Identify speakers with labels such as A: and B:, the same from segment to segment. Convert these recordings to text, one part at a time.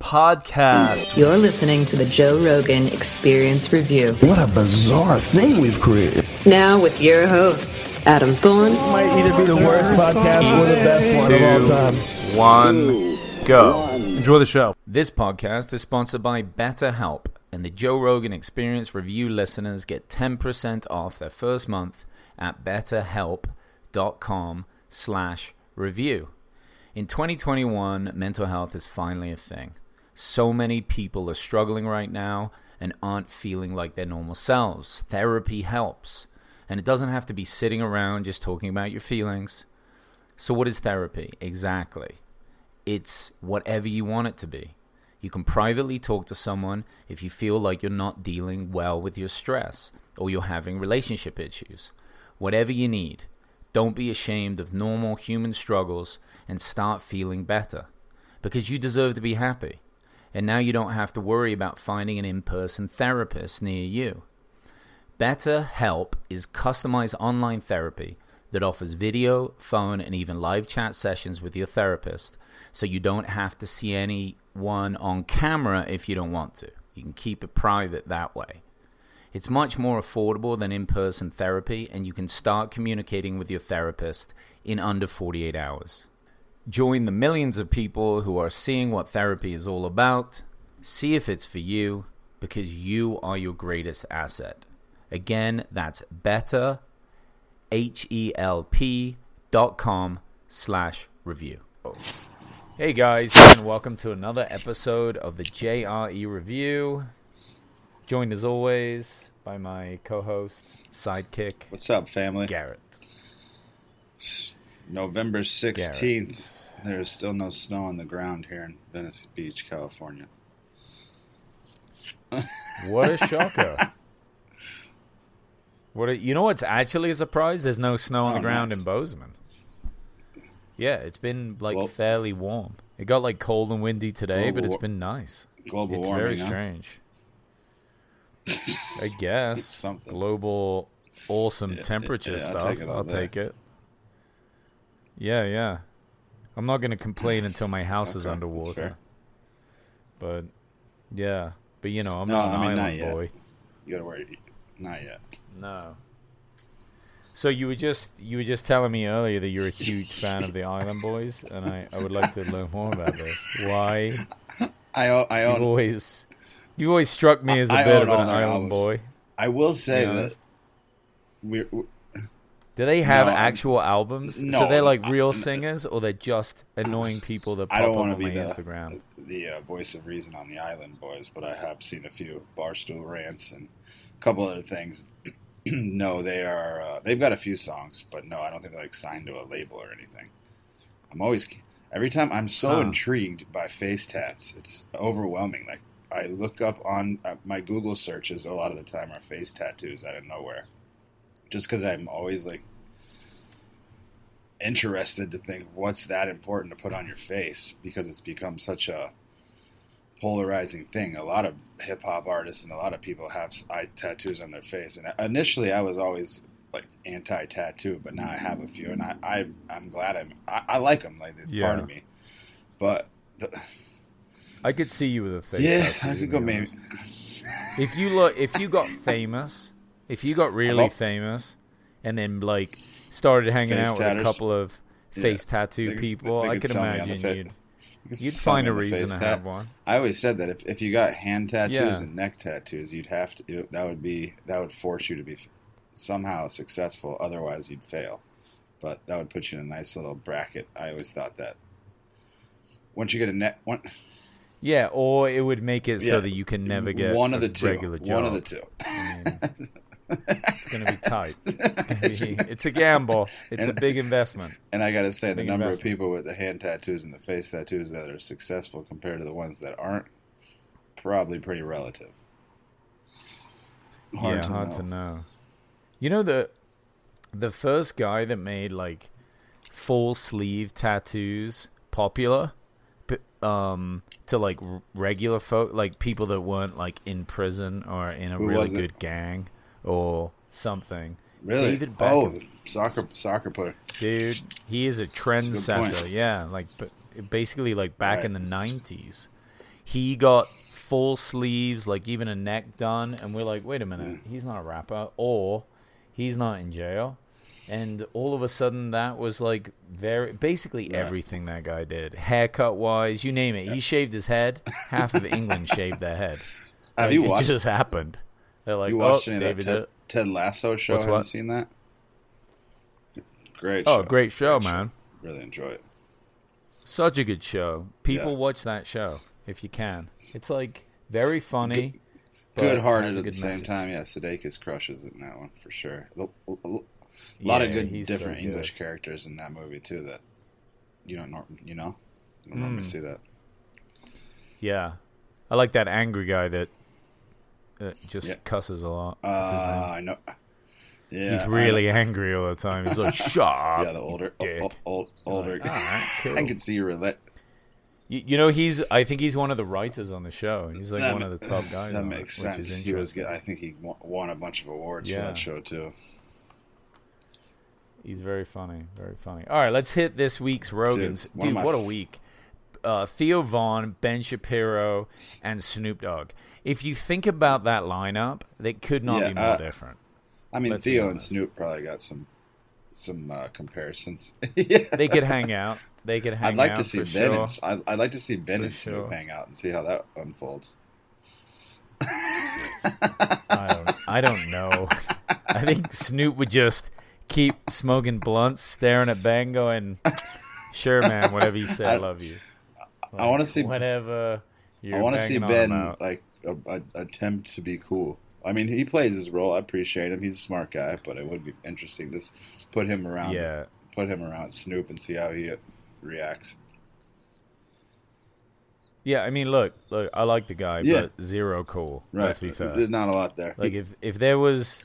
A: Podcast.
B: You're listening to the Joe Rogan Experience Review.
C: What a bizarre thing we've created.
B: Now with your host, Adam Thorne,
C: Might either be the worst podcast or the best one of all time.
A: One, go. Enjoy the show.
D: This podcast is sponsored by BetterHelp, and the Joe Rogan Experience Review listeners get 10% off their first month at betterhelp.com slash review. In 2021, mental health is finally a thing. So many people are struggling right now and aren't feeling like their normal selves. Therapy helps. And it doesn't have to be sitting around just talking about your feelings. So, what is therapy? Exactly. It's whatever you want it to be. You can privately talk to someone if you feel like you're not dealing well with your stress or you're having relationship issues. Whatever you need. Don't be ashamed of normal human struggles and start feeling better. Because you deserve to be happy. And now you don't have to worry about finding an in person therapist near you. BetterHelp is customized online therapy that offers video, phone, and even live chat sessions with your therapist, so you don't have to see anyone on camera if you don't want to. You can keep it private that way. It's much more affordable than in person therapy, and you can start communicating with your therapist in under 48 hours. Join the millions of people who are seeing what therapy is all about. See if it's for you, because you are your greatest asset. Again, that's better, H-E-L-P dot com slash review. Hey guys, and welcome to another episode of the JRE Review. Joined as always by my co-host, sidekick,
E: What's up, family?
D: Garrett.
E: November 16th. There is still no snow on the ground here in Venice Beach, California.
D: What a shocker. What a, you know what's actually a surprise? There's no snow on
E: Oh,
D: the ground
E: nice.
D: in Bozeman. Yeah, it's been like
E: Well-
D: fairly warm. It got like cold and windy today, but it's been nice.
E: Global
D: it's
E: warming,
D: very
E: huh?
D: strange. I guess
E: Something.
D: global awesome
E: Yeah,
D: temperature
E: yeah, I'll
D: stuff.
E: take it
D: I'll take it. Yeah, yeah. I'm not gonna complain until my house is
E: Okay, that's
D: underwater. But yeah, but you know, I'm
E: No,
D: not an
E: I mean, not
D: island
E: yet.
D: boy.
E: You gotta worry. Not yet.
D: No. So you were just you were just telling me earlier that you're a huge fan of the Island Boys, and I, I would like to learn more about this. Why
E: I, o- I
D: you've
E: own.
D: always you always struck me as a
E: I
D: bit of an island
E: albums.
D: boy.
E: I will say
D: be
E: that we're, we
D: Do they have
E: No, I'm-
D: actual albums? so they're like real
E: I-
D: singers, or they're just annoying people that
E: I
D: pop
E: don't
D: up
E: want
D: on
E: to
D: my
E: be the
D: Instagram?
E: the uh, voice of reason on the Island Boys, but I have seen a few barstool rants and a couple other things. no, they are. Uh, they've got a few songs, but no, I don't think they're like signed to a label or anything. I'm always every time I'm so
D: Huh.
E: intrigued by face tats. It's overwhelming. Like I look up on uh, my Google searches a lot of the time are face tattoos out of nowhere, just because I'm always like interested to think what's that important to put on your face because it's become such a polarizing thing. A lot of hip hop artists and a lot of people have eye tattoos on their face. And initially, I was always like anti tattoo, but now I have a few, and I, I I'm glad I'm I, I like them. Like it's part of me. But the,
D: I could see you with a face.
E: yeah,
D: tattoo,
E: I could go maybe.
D: If you look, if you got famous, if you got really famous, and then like started hanging
E: Face
D: out with a couple of
E: Yeah.
D: face tattoo
E: They could-
D: people, I
E: could
D: could
E: sell me on the
D: imagine
E: fa-
D: you'd
E: could
D: you'd find a reason to
E: tat.
D: have one.
E: I always said that if, if you got hand tattoos
D: Yeah.
E: and neck tattoos, you'd have to. you- That would be that would force you to be f- somehow successful. Otherwise, you'd fail. But that would put you in a nice little bracket. I always thought that. Once you get a neck, one,
D: Yeah, or it would make it so that you can never get
E: one of the two.
D: regular job.
E: One of the two.
D: I mean, it's gonna be tight. It's, be, it's a gamble. It's a big investment.
E: And I got to say, the number of people with the hand tattoos and the face tattoos that are successful compared to the ones that aren't, probably pretty relative. Hard
D: yeah,
E: to
D: hard
E: know.
D: to know. You know the the first guy that made like full sleeve tattoos popular p- um to like regular folk like people that weren't like in prison or in a
E: Who
D: really good gang or something.
E: Really?
D: David
E: oh, soccer soccer player.
D: dude he is a trendsetter. yeah like basically like back
E: Right.
D: in the 90s he got full sleeves like even a neck done and we're like wait a minute. Mm. He's not a rapper or he's not in jail. And all of a sudden that was like very basically
E: Right.
D: everything that guy did. Haircut wise you name it. He shaved his head. Half of england shaved their head.
E: Have
D: Like,
E: you
D: it
E: watched?
D: just happened they're like
E: you watched
D: oh
E: any
D: david
E: of that Ted. Ted Lasso show?
D: What's
E: Haven't
D: what?
E: seen that? Great.
D: oh
E: show.
D: great show man
E: Really enjoy it.
D: Such a good show. People
E: Yeah.
D: watch that show if you can. It's like very funny.
E: Good hearted at the same
D: message.
E: time. Yeah, Sudeikis crushes it in that one for sure. A lot of good
D: he's so
E: different
D: good.
E: English characters in that movie too. That you don't norm, you know, you don't normally
D: Mm.
E: see that.
D: Yeah, I like that angry guy that uh, just
E: Yeah.
D: cusses a lot. What's his name?
E: Uh, I know. Yeah,
D: He's really angry all the time. He's like, "Shut up."
E: yeah the older
D: dick."
E: old, old older.
D: Like, "All right, cool."
E: I can see you relate.
D: You, you know, he's. I think he's one of the writers on the show. He's like
E: That
D: one
E: ma-
D: of the top guys.
E: That
D: on
E: makes
D: it,
E: sense.
D: Which is
E: He was good. I think he won- a bunch of awards
D: Yeah.
E: for that show too.
D: He's very funny, very funny. All right, let's hit this week's Rogans.
E: of
D: Dude, what a week! Uh, Theo Von, Ben Shapiro, and Snoop Dogg. If you think about that lineup, they could not
E: Yeah,
D: be more
E: uh,
D: different.
E: I mean,
D: Let's
E: Theo and. Snoop probably got some some uh, comparisons. yeah.
D: They could hang out. They could hang
E: I'd like
D: out
E: to see Ben.
D: sure.
E: And, I'd, I'd like to see Ben
D: For
E: and Snoop
D: sure.
E: hang out and see how that unfolds.
D: I don't. I don't know. I think Snoop would just keep smoking blunts, staring at Ben, going, "Sure, man. Whatever you say, I- love you."
E: I wanna see-
D: whatever. You're
E: I want to see Ben like a, a, attempt to be cool. I mean, he plays his role. I appreciate him. He's a smart guy, but it would be interesting to put him around.
D: Yeah,
E: Put him around Snoop and see how he uh, reacts.
D: yeah. I mean, look, look. I like the guy,
E: Yeah.
D: but zero cool.
E: Right.
D: Let's be fair.
E: There's not a lot there.
D: Like if if there was.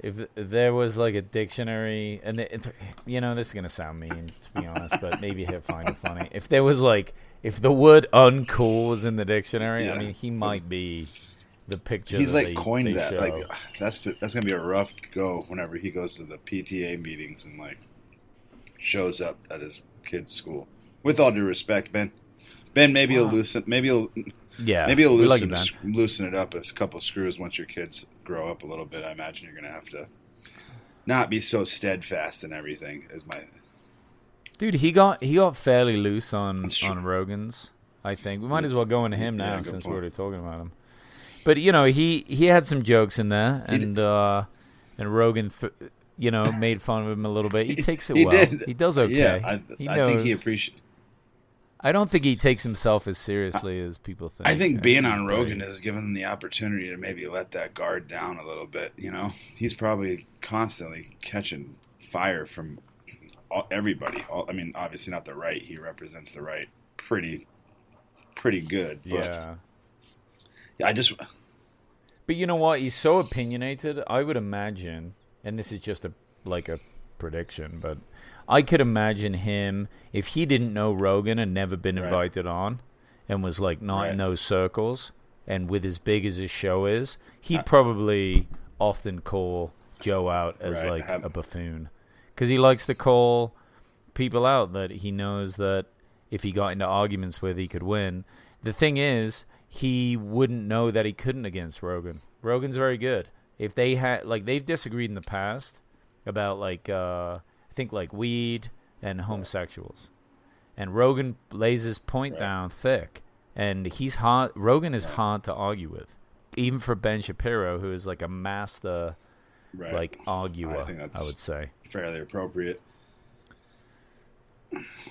D: If, if there was like a dictionary, and it, you know this is gonna sound mean to be honest, but maybe he'll find it funny. If there was like, if the word "uncool" was in the dictionary, I mean, he might be the picture.
E: He's
D: that
E: like
D: they-
E: coined
D: they
E: that.
D: show.
E: Like that's the, that's gonna be a rough go whenever he goes to the PTA meetings and like shows up at his kid's school. With all due respect, Ben. Ben, maybe he'll loosen. Maybe he'll
D: yeah,
E: maybe he'll
D: we like
E: loosen
D: you,
E: loosen it up a couple screws once your kids grow up a little bit. I imagine you're gonna have to not be so steadfast in everything. Is my
D: Dude, he got he got fairly loose on on Rogan's. I think we might as well go into him now
E: good
D: since we're already talking about him. But you know, he he had some jokes in there, and uh, and Rogan, th- you know, made fun of him a little bit. He takes it
E: he
D: well.
E: did.
D: He does okay.
E: Yeah, I,
D: he
E: I
D: knows.
E: think he appreciates.
D: I don't think he takes himself as seriously as people think.
E: I think being on. Rogan has given him the opportunity to maybe let that guard down a little bit. You know, he's probably constantly catching fire from all, everybody. All, I mean, obviously not the right. He represents the right pretty, pretty good. But
D: Yeah.
E: I just
D: But you know what? He's so opinionated. I would imagine, and this is just a like a prediction, but I could imagine him if he didn't know Rogan and never been
E: Right.
D: invited on, and was like not in those circles, and with as big as his show is, he'd probably often call Joe out as
E: Right,
D: like
E: have-
D: a buffoon, because he likes to call people out that he knows that if he got into arguments with, he could win. The thing is, he wouldn't know that he couldn't against Rogan. Rogan's very good. If they had like they've disagreed in the past about like uh I think like weed and homosexuals. And Rogan lays his point
E: Right.
D: down thick. And he's hard Rogan is hard to argue with. Even for Ben Shapiro, who is like a master
E: right,
D: like arguer,
E: I
D: I,
E: think that's-
D: would say.
E: fairly appropriate.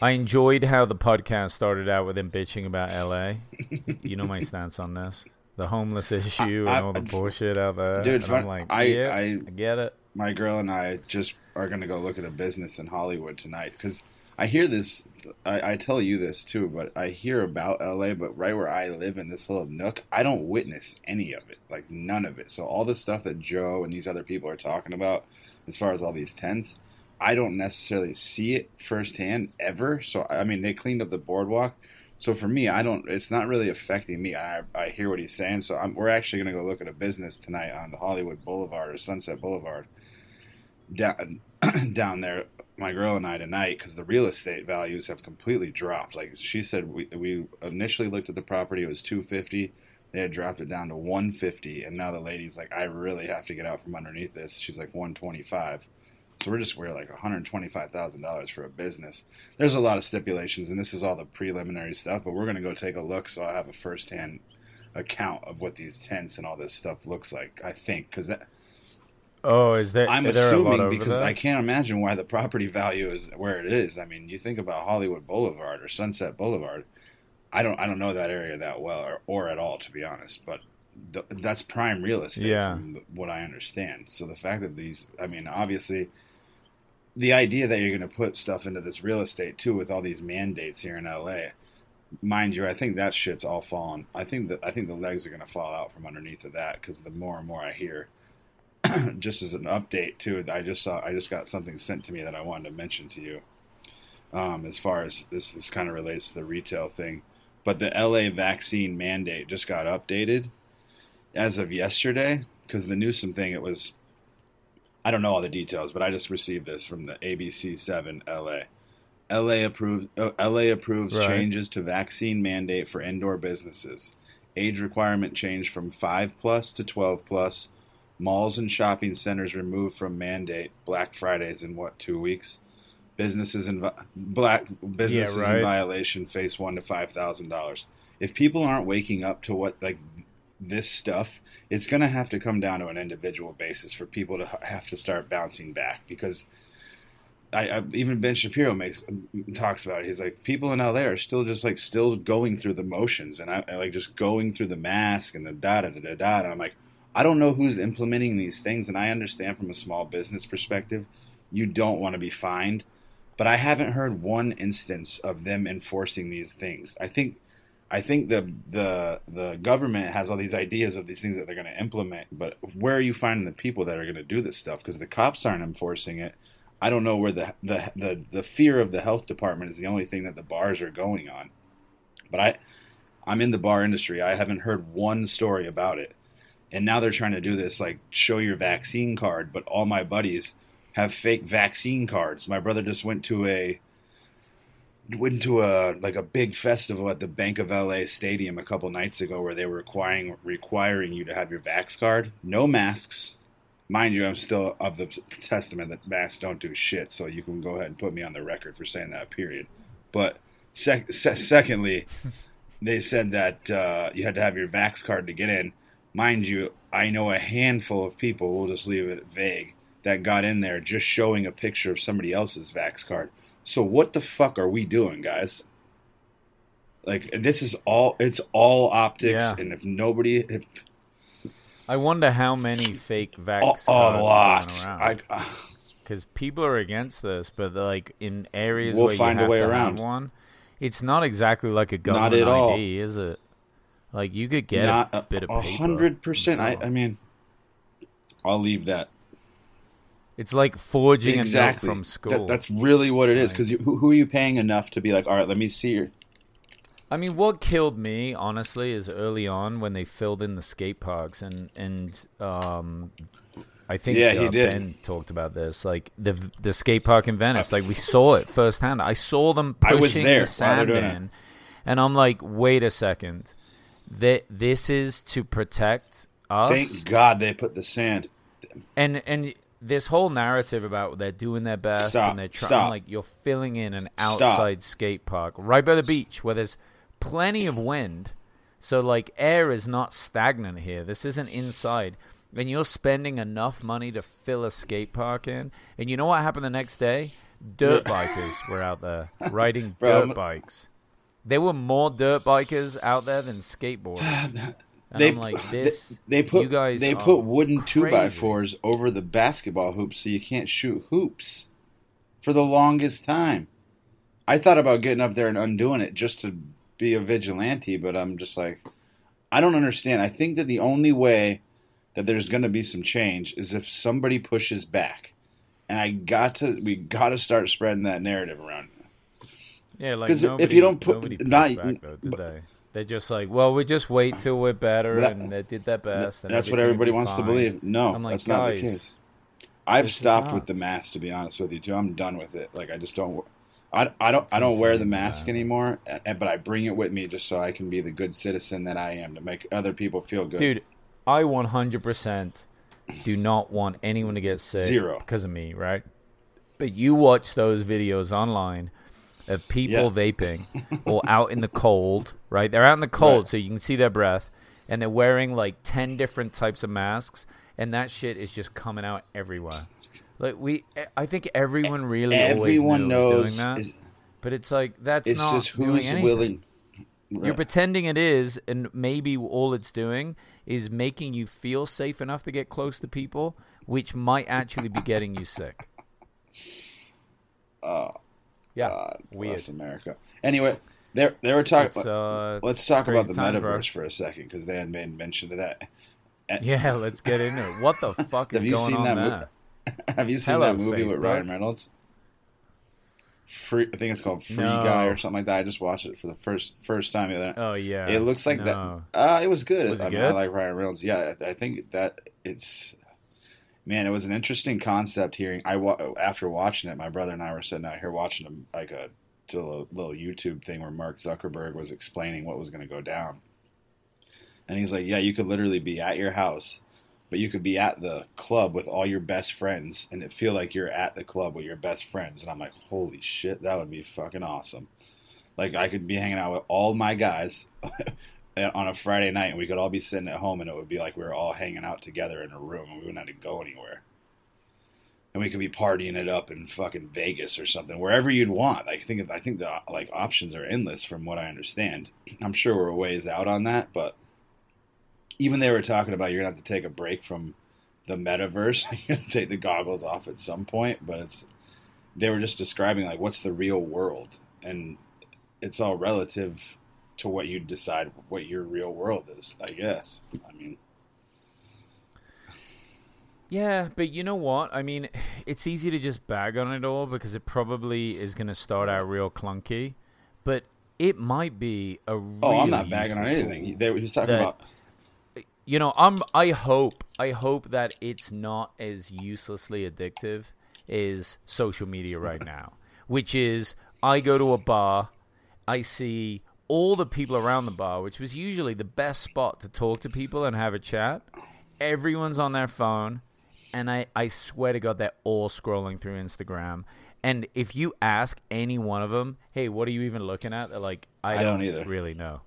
D: I enjoyed how the podcast started out with him bitching about LA. you know my stance on this. The homeless issue
E: I-
D: and all the bullshit out there.
E: Dude, fun-
D: I'm like,
E: I-
D: yeah,
E: I-
D: I get it.
E: My girl and I just are going to go look at a business in Hollywood tonight because I hear this. I, I tell you this too, but I hear about LA, but right where I live in this little nook, I don't witness any of it, like none of it. So all the stuff that Joe and these other people are talking about, as far as all these tents, I don't necessarily see it firsthand ever. So I mean, they cleaned up the boardwalk. So for me, I don't. It's not really affecting me. I I hear what he's saying. So I'm, we're actually going to go look at a business tonight on Hollywood Boulevard or Sunset Boulevard down down there. My girl and I tonight because the real estate values have completely dropped. Like she said, we we initially looked at the property. It was two fifty. They had dropped it down to one fifty, and now the lady's like, I really have to get out from underneath this. She's like one twenty five. So we're just we're like one hundred twenty five thousand dollars for a business. There's a lot of stipulations, and this is all the preliminary stuff. But we're gonna go take a look, so I have a first hand account of what these tents and all this stuff looks like. I think because
D: Oh, is there?
E: I'm
D: is there a lot
E: assuming because? I can't imagine why the property value is where it is. I mean, you think about Hollywood Boulevard or Sunset Boulevard. I don't I don't know that area that well or, or at all to be honest, but th- that's prime real estate
D: Yeah.
E: from what I understand. So the fact that these, I mean, obviously, the idea that you're going to put stuff into this real estate too with all these mandates here in LA, mind you, I think that shit's all fallen. I think that I think the legs are going to fall out from underneath of that because the more and more I hear. just as an update too, I just saw I just got something sent to me that I wanted to mention to you. Um, as far as this, this kind of relates to the retail thing, but the LA vaccine mandate just got updated as of yesterday because the Newsom thing. It was I don't know all the details, but I just received this from the ABC Seven LA. LA approved. Uh, LA approves
D: Right.
E: changes to vaccine mandate for indoor businesses. Age requirement changed from five plus to twelve plus. Malls and shopping centers removed from mandate. Black Fridays in what two weeks? Businesses in black businesses
D: right.
E: in violation face one to five thousand dollars. If people aren't waking up to what like this stuff, it's going to have to come down to an individual basis for people to have to start bouncing back because I, I even Ben Shapiro makes talks about it. He's like people in LA are still just like still going through the motions and I, I like just going through the mask and the da da da da da. And I'm like, I don't know who's implementing these things, and I understand from a small business perspective, you don't want to be fined, but I haven't heard one instance of them enforcing these things. I think I think the the the government has all these ideas of these things that they're going to implement, but where are you finding the people that are going to do this stuff? Because the cops aren't enforcing it. I don't know where the, the the the fear of the health department is the only thing that the bars are going on. But I I'm in the bar industry. I haven't heard one story about it. And now they're trying to do this like show your vaccine card, but all my buddies have fake vaccine cards. My brother just went to a went to a like a big festival at the Bank of LA Stadium a couple nights ago where they were requiring requiring you to have your vax card, no masks. Mind you, I'm still of the testament that masks don't do shit, so you can go ahead and put me on the record for saying that. Period. But sec- se- secondly, they said that uh, you had to have your vax card to get in. Mind you, I know a handful of people. We'll just leave it vague that got in there just showing a picture of somebody else's vax card. So what the fuck are we doing, guys? Like this is all it's all optics,
D: Yeah.
E: and if nobody, if,
D: I wonder how many fake vax
E: a,
D: cards
E: a
D: are
E: lot.
D: around.
E: uh,
D: Because people are against this, but like in areas
E: We'll
D: where
E: find
D: you
E: a way
D: to
E: around.
D: have one, it's not exactly like a government
E: at all.
D: ID, is it? Like you could get
E: not
D: a, bit of
E: a hundred percent. I, I mean, I'll leave that.
D: It's like forging
E: exactly
D: a from school.
E: That, that's really what it is. Because who, who are you paying enough to be like, all right, let me see your.
D: I mean, what killed me honestly is early on when they filled in the skate parks and and um, I think
E: Yeah, he
D: uh,
E: did.
D: Ben talked about this, like the the skate park in Venice. Like we saw it firsthand. I saw them pushing the sand in, and I'm like, wait a second, that this is to protect us.
E: Thank God they put the sand.
D: and and this whole narrative about they're doing their best
E: Stop,
D: and they're trying
E: stop.
D: like you're filling in an
E: Stop.
D: outside skate park right by the beach where there's plenty of wind. So like air is not stagnant here. This isn't inside. And you're spending enough money to fill a skate park in. And you know what happened the next day? Dirt bikers were out there riding
E: Bro,
D: dirt bikes there were more dirt bikers out there than skateboarders and
E: they
D: I'm like this
E: They, put
D: you guys
E: they put wooden two by fours over the basketball hoops so you can't shoot hoops for the longest time. I thought about getting up there and undoing it just to be a vigilante, but I'm just like, I don't understand. I think that the only way that there's going to be some change is if somebody pushes back. and I got to we got to start spreading that narrative around.
D: Yeah, like
E: 'Cause if you don't put-
D: nobody
E: not-
D: back though, did
E: but-
D: they? They just like, well, we just wait till we're better,
E: That-
D: and they did their best. and
E: That's what everybody wants to believe. No,
D: like,
E: that's not the case. I've stopped with the mask to be honest with you too. I'm done with it. Like I just don't. I, I don't
D: It's
E: I don't wear the mask
D: man.
E: anymore, but I bring it with me just so I can be the good citizen that I am to make other people feel good.
D: Dude, I 100% do not want anyone to get sick
E: Zero.
D: because of me, right? But you watch those videos online of people
E: Yeah.
D: vaping or out in the cold, right? They're out in the cold
E: Right.
D: so you can see their breath and they're wearing like 10 different types of masks and that shit is just coming out everywhere. Like we I think everyone really
E: Everyone
D: always knows
E: knows.
D: doing that. but it's like that's
E: it's
D: not
E: just
D: doing
E: who's
D: anything.
E: willing.
D: You're pretending it is, and maybe all it's doing is making you feel safe enough to get close to people, which might actually be getting you sick.
E: Oh,
D: Yeah,
E: God
D: weird.
E: bless America. Anyway, they they were talking.
D: Uh,
E: let's talk about the
D: times, bro.
E: metaverse for a second because they had made mention of that.
D: Yeah, let's get into it. What the fuck is
E: Have you
D: going
E: seen
D: on
E: that
D: there?
E: movie? Have you seen
D: Hello,
E: that movie with Ryan Reynolds? Free, I think it's called Free
D: No.
E: Guy or something like that. I just watched it for the first first time the other night.
D: Oh yeah,
E: It looks like
D: No.
E: that. Uh, it was good.
D: Was it
E: I mean,
D: good?
E: I like Ryan Reynolds. Yeah, I I think that it's man. It was an interesting concept. Hearing I after watching it, my brother and I were sitting out here watching a, like a little, little YouTube thing where Mark Zuckerberg was explaining what was going to go down, and he's like, "Yeah, you could literally be at your house." But you could be at the club with all your best friends, and it feel like you're at the club with your best friends. And I'm like, holy shit, that would be fucking awesome. Like I could be hanging out with all my guys Uh, on a Friday night, and we could all be sitting at home, and it would be like we were all hanging out together in a room, and we wouldn't have to go anywhere. And we could be partying it up in fucking Vegas or something, wherever you'd want. I think I think the like options are endless, from what I understand. I'm sure we're ways out on that, but even they were talking about you're gonna have to take a break from the metaverse. you have to take the goggles off at some point, but it's they were just describing like what's the real world, and it's all relative to what you decide what your real world is. I guess. I mean,
D: Yeah, but you know what? I mean, it's easy to just bag on it all because it probably is going to start out real clunky, but it might be a really
E: oh, I'm not bagging on anything. They were just talking
D: that-
E: about.
D: you know i'm i hope i hope that it's not as uselessly addictive as social media right now which is i go to a bar i see all the people around the bar which was usually the best spot to talk to people and have a chat everyone's on their phone and i i swear to god they're all scrolling through instagram and if you ask any one of them hey what are you even looking at they're like i,
E: I don't either.
D: really know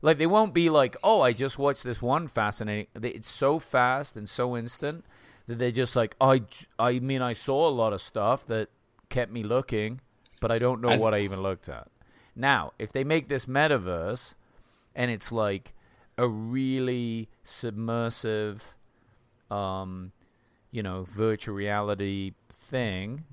D: like they won't be like, "Oh, I just watched this one fascinating." It's so fast and so instant that they're just like, I, I mean, I saw a lot of stuff that kept me looking, but I don't know
E: I-
D: what I even looked at." Now, if they make this metaverse and it's like a really submersive, um, you know, virtual reality thing.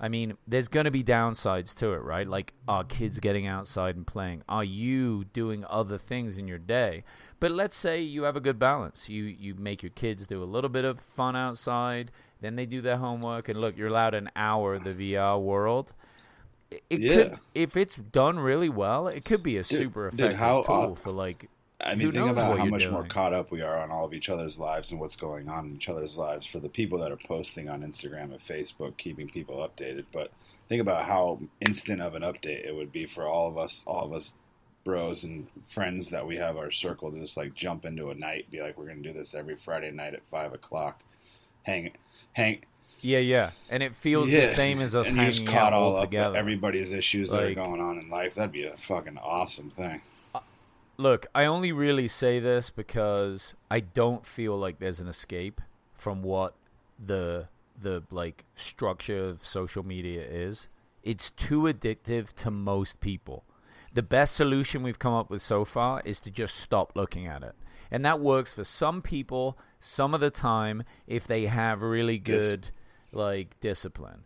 D: I mean, there's going to be downsides to it, right? Like, are kids getting outside and playing? Are you doing other things in your day? But let's say you have a good balance. You you make your kids do a little bit of fun outside, then they do their homework, and look, you're allowed an hour of the VR world. It,
E: Yeah.
D: could, if it's done really well, it could be a super
E: dude,
D: effective
E: how,
D: tool
E: uh,
D: for like
E: I mean, think about how much more caught up we are on all of each other's lives and what's going on in each other's lives for the people that are posting on Instagram and Facebook, keeping people updated. But think about how instant of an update it would be for all of us, all of us bros and friends that we have our circle to just like jump into a night, be like, we're going to do this every Friday night at five o'clock. Hang, hang.
D: Yeah, yeah, and it feels
E: Yeah.
D: the same as us
E: and
D: hanging
E: just caught
D: out
E: all up
D: together.
E: everybody's issues that are going on in life. That'd be a fucking awesome thing.
D: Uh, look, I only really say this because I don't feel like there's an escape from what the the like structure of social media is. It's too addictive to most people. The best solution we've come up with so far is to just stop looking at it. And that works for some people some of the time if they have really good like discipline.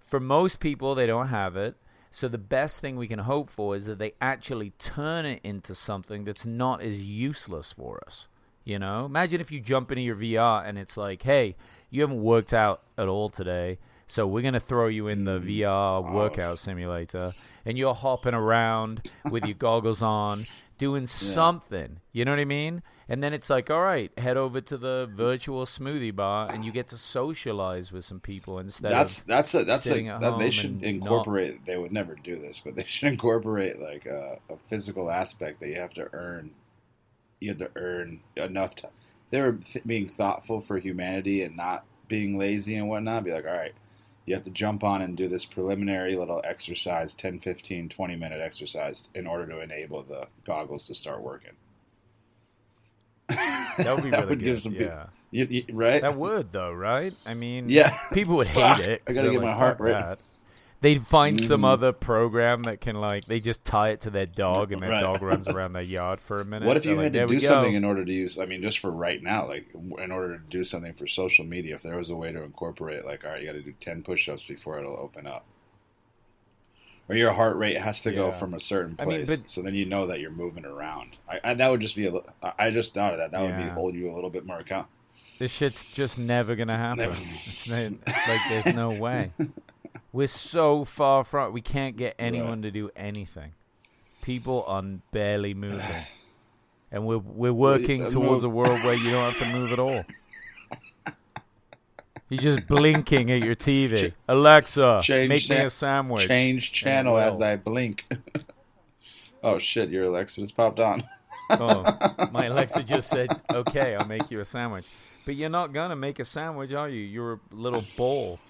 D: For most people they don't have it. So the best thing we can hope for is that they actually turn it into something that's not as useless for us. You know, imagine if you jump into your VR and it's like, "Hey, you haven't worked out at all today, So we're gonna throw you in the mm. VR workout simulator, and you're hopping around with your goggles on, doing something. You know what I mean? And then it's like, all right, head over to the virtual smoothie bar, and you get to socialize with some people instead
E: That's
D: of
E: that's a that's a
D: at
E: that they should incorporate. They would never do this, but they should incorporate like a, a physical aspect that you have to earn. You have to earn enough time. They were th- being thoughtful for humanity and not being lazy and whatnot. Be like, all right, you have to jump on and do this preliminary little exercise 10 15 20 minute exercise in order to enable the goggles to start working
D: that would be really good.
E: some
D: yeah.
E: people you, you- right
D: That would though, right? I mean,
E: Yeah.
D: people would hate it.
E: I gotta get
D: like,
E: my heart
D: that." They'd find some
E: Mhm.
D: other program that can like they just tie it to their dog and their
E: Right.
D: dog runs around their yard for a minute.
E: what if
D: They're
E: you
D: like,
E: had to
D: "There we
E: do
D: go."
E: something in order to use i mean just for right now like in order to do something for social media if there was a way to incorporate like all right you got to do 10 push-ups before it'll open up or your heart rate has to go from a certain
D: I mean,
E: place
D: but-
E: so then you know that you're moving around I, I, that would just be a I- just thought of that that would be hold you a little bit more account
D: This shit's just never gonna happen.
E: Never.
D: It's no, like there's no way. We're so far from. We can't get anyone to do anything. People are barely moving, and we're we're working
E: uh,
D: towards a world where you don't have to move at all. You're just blinking at your TV. Alexa,
E: change
D: make me a sandwich.
E: change channel as i blink oh shit your alexa just popped on
D: Oh, my Alexa just said, "Okay, I'll make you a sandwich." But you're not gonna make a sandwich, are you? You're a little ball.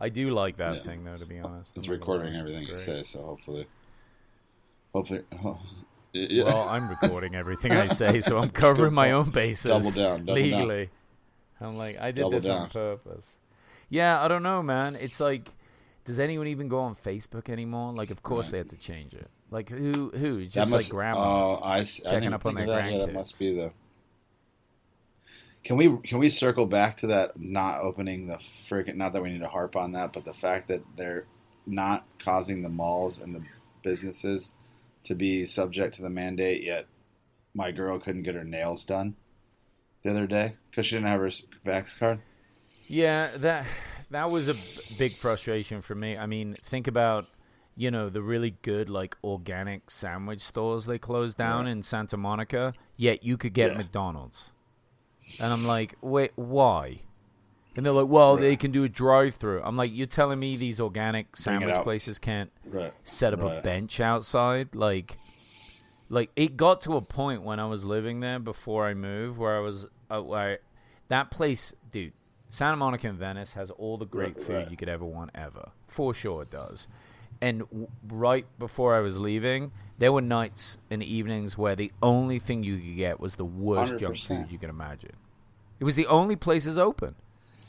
D: I do like that
E: Yeah.
D: thing, though. To be honest,
E: it's
D: I'm not gonna
E: recording
D: lie.
E: everything
D: It's
E: you say so hopefully hopefully oh, yeah.
D: Well, I'm recording everything I say, so I'm covering my own bases
E: Double down, double down.
D: I'm like, I did
E: Double
D: this on purpose. Yeah, I don't know, man. It's like, does anyone even go on Facebook anymore? Like, of course
E: Right.
D: they had to change it. Like, who? Who? Just
E: must-
D: like grandmas.
E: Oh, I, I
D: checking
E: didn't
D: up on their
E: that. Yeah, that must be the. Can we can we circle back to that not opening the freaking not that we need to harp on that, but the fact that they're not causing the malls and the businesses to be subject to the mandate yet my girl couldn't get her nails done the other day because she didn't have her vax card.
D: Yeah, that that was a big frustration for me. I mean, think about you know the really good like organic sandwich stores they closed down
E: Right.
D: in Santa Monica, yet you could get
E: Yeah.
D: McDonald's. And I'm like, "Wait, why?" And they're like, "Well, they can do a drive-through." I'm like, "You're telling me these organic sandwich places can't
E: Right.
D: set up a bench outside like like it got to a point when i was living there before i moved where i was uh, where that place dude santa monica and venice has all the great
E: Right,
D: food
E: right.
D: you could ever want ever for sure it does and w- right before i was leaving there were nights and evenings where the only thing you could get was the worst junk
E: 100%.
D: food you can imagine it was the only places open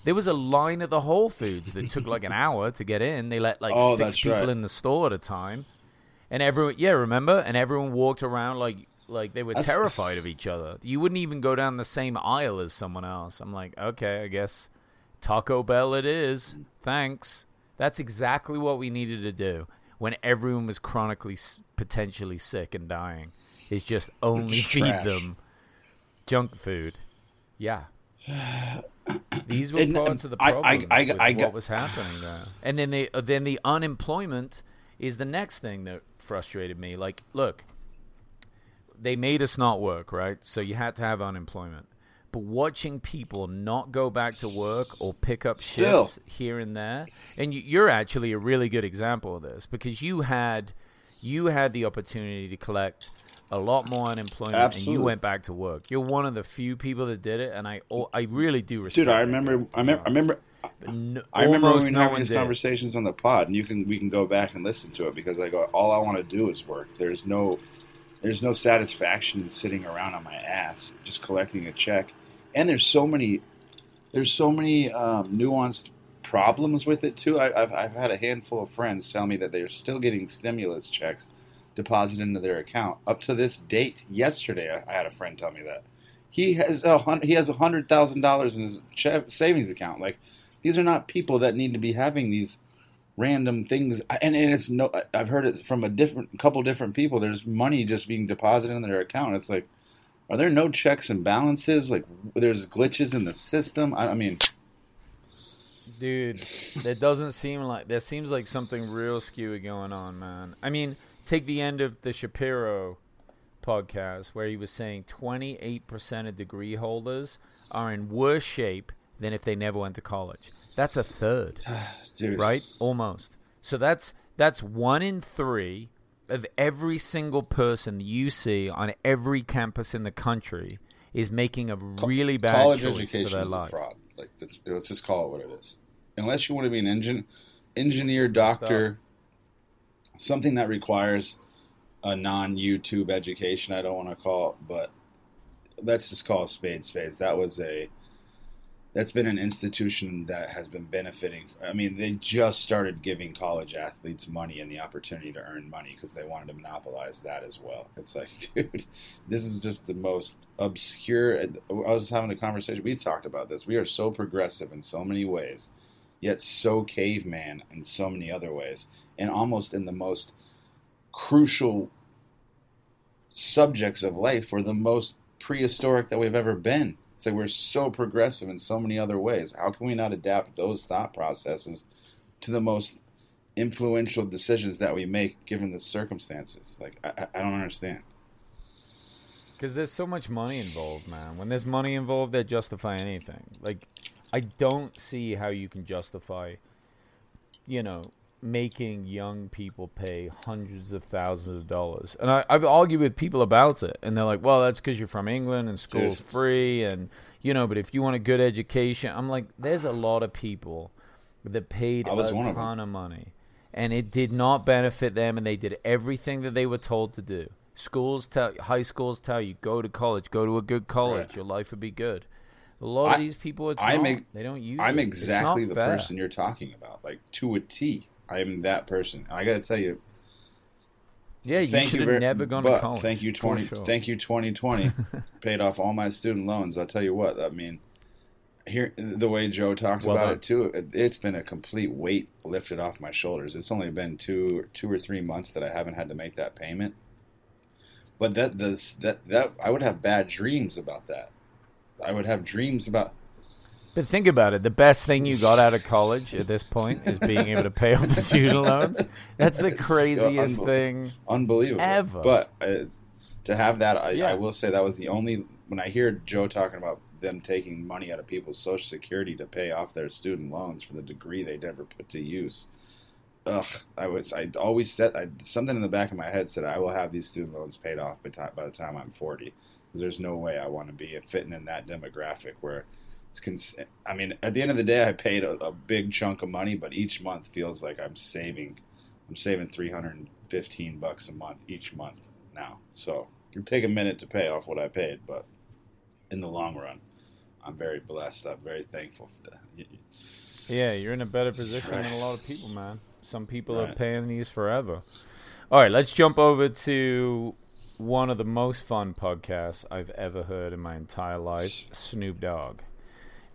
D: there was a line at the Whole Foods that took like an hour to get in. They let like
E: Oh,
D: six people
E: right.
D: in the store at a time, and everyone, yeah, remember? And everyone walked around like like they were
E: That's-
D: terrified of each other. You wouldn't even go down the same aisle as someone else. I'm like, okay, I guess Taco Bell it is. Thanks. That's exactly what we needed to do when everyone was chronically potentially sick and dying. Is just only feed them junk food. Yeah. These were
E: And,
D: parts of the
E: I- I- I-
D: with
E: I
D: what was happening there. And then the uh, then the unemployment is the next thing that frustrated me. Like, look, they made us not work, right? So you had to have unemployment. But watching people not go back to work or pick up
E: Still.
D: shifts here and there, and you, you're actually a really good example of this because you had you had the opportunity to collect a lot more unemployment, and you went back to work. You're one of the few people that did it, and I oh, I really do respect.
E: Dude, I remember, I
D: be
E: remember, I remember.
D: No-
E: I remember we
D: no
E: were having these
D: did.
E: conversations on the pod, and you can we can go back and listen to it because I go, all I want to do is work. There's no there's no satisfaction in sitting around on my ass just collecting a check, and there's so many there's so many um, nuanced problems with it too. I, I've I've had a handful of friends tell me that they're still getting stimulus checks deposited into their account up to this date. Yesterday, I, I had a friend tell me that he has a hun- he has a hundred thousand dollars in his savings account. Like these are not people that need to be having these random things. And, and it's no, I've heard it from a different couple different people. There's money just being deposited in their account. It's like, are there no checks and balances? Like there's glitches in the system. I, I mean,
D: Dude, there doesn't seem like that. seems like something real skewy going on, man. I mean, take the end of the Shapiro podcast where he was saying 28% of degree holders are in worse shape than if they never went to college. That's a third,
E: Dude,
D: right? Almost. So that's that's one in 3 of every single person you see on every campus in the country is making a really bad
E: college
D: choice
E: education
D: for their
E: is
D: life.
E: a fraud. Like, that's, let's just call it what it is. Unless you want to be an engine, engineer, doctor, something that requires a non-YouTube education. I don't want to call it, but let's just call it spade spades. That was a that's been an institution that has been benefiting. I mean, they just started giving college athletes money and the opportunity to earn money because they wanted to monopolize that as well. It's like, dude, this is just the most obscure. I was having a conversation. We've talked about this. We are so progressive in so many ways, yet so caveman in so many other ways, and almost in the most crucial subjects of life, we're the most prehistoric that we've ever been. It's like we're so progressive in so many other ways. How can we not adapt those thought processes to the most influential decisions that we make given the circumstances? Like, I, I don't understand.
D: Because there's so much money involved, man. When there's money involved, they justify anything. Like, I don't see how you can justify, you know, making young people pay hundreds of thousands of dollars. And I, I've argued with people about it, and they're like, "Well, that's because you're from England and school's
E: Dude.
D: free, and you know, but if you want a good education, I'm like, there's a lot of people that paid a
E: one of
D: ton of money, and it did not benefit them, and they did everything that they were told to do. Schools tell, high schools tell you, go to college, go to a good college,
E: Right.
D: your life would be good. A lot
E: I-
D: of these people, it's
E: I'm
D: not.
E: ex-
D: they don't use
E: I'm
D: it.
E: Exactly the
D: fair.
E: person you're talking about, like to a T. I am that person. I got to tell you,
D: Yeah, you should
E: you
D: have
E: very,
D: never gone to college.
E: Thank you twenty.
D: sure.
E: Thank you 2020. paid off all my student loans. I'll tell you what. I mean, here the way Joe talked
D: Well
E: about it too. It, it's been a complete weight lifted off my shoulders. It's only been two, two or three months that I haven't had to make that payment. But that this that that I would have bad dreams about that. I would have dreams about.
D: But think about it. The best thing you got out of college at this point is being able to pay off the student loans. That's the craziest thing.
E: unbelievable.
D: Ever.
E: But uh, to have that, I,
D: Yeah.
E: I will say that was the only when I hear Joe talking about them taking money out of people's social security to pay off their student loans for the degree they never put to use. Ugh, I was I always said I, something in the back of my head said I will have these student loans paid off by, ti- by the time I'm 40 because there's no way I want to be fitting in that demographic where it's cons- I mean at the end of the day I paid a, a big chunk of money but each month feels like I'm saving I'm saving 315 bucks a month each month now. So it can take a minute to pay off what I paid, but in the long run, I'm very blessed. I'm very thankful for that.
D: Yeah, you're in a better position than a lot of people, man. Some people are paying these forever. All right, let's jump over to one of the most fun podcasts I've ever heard in my entire life Snoop Dogg.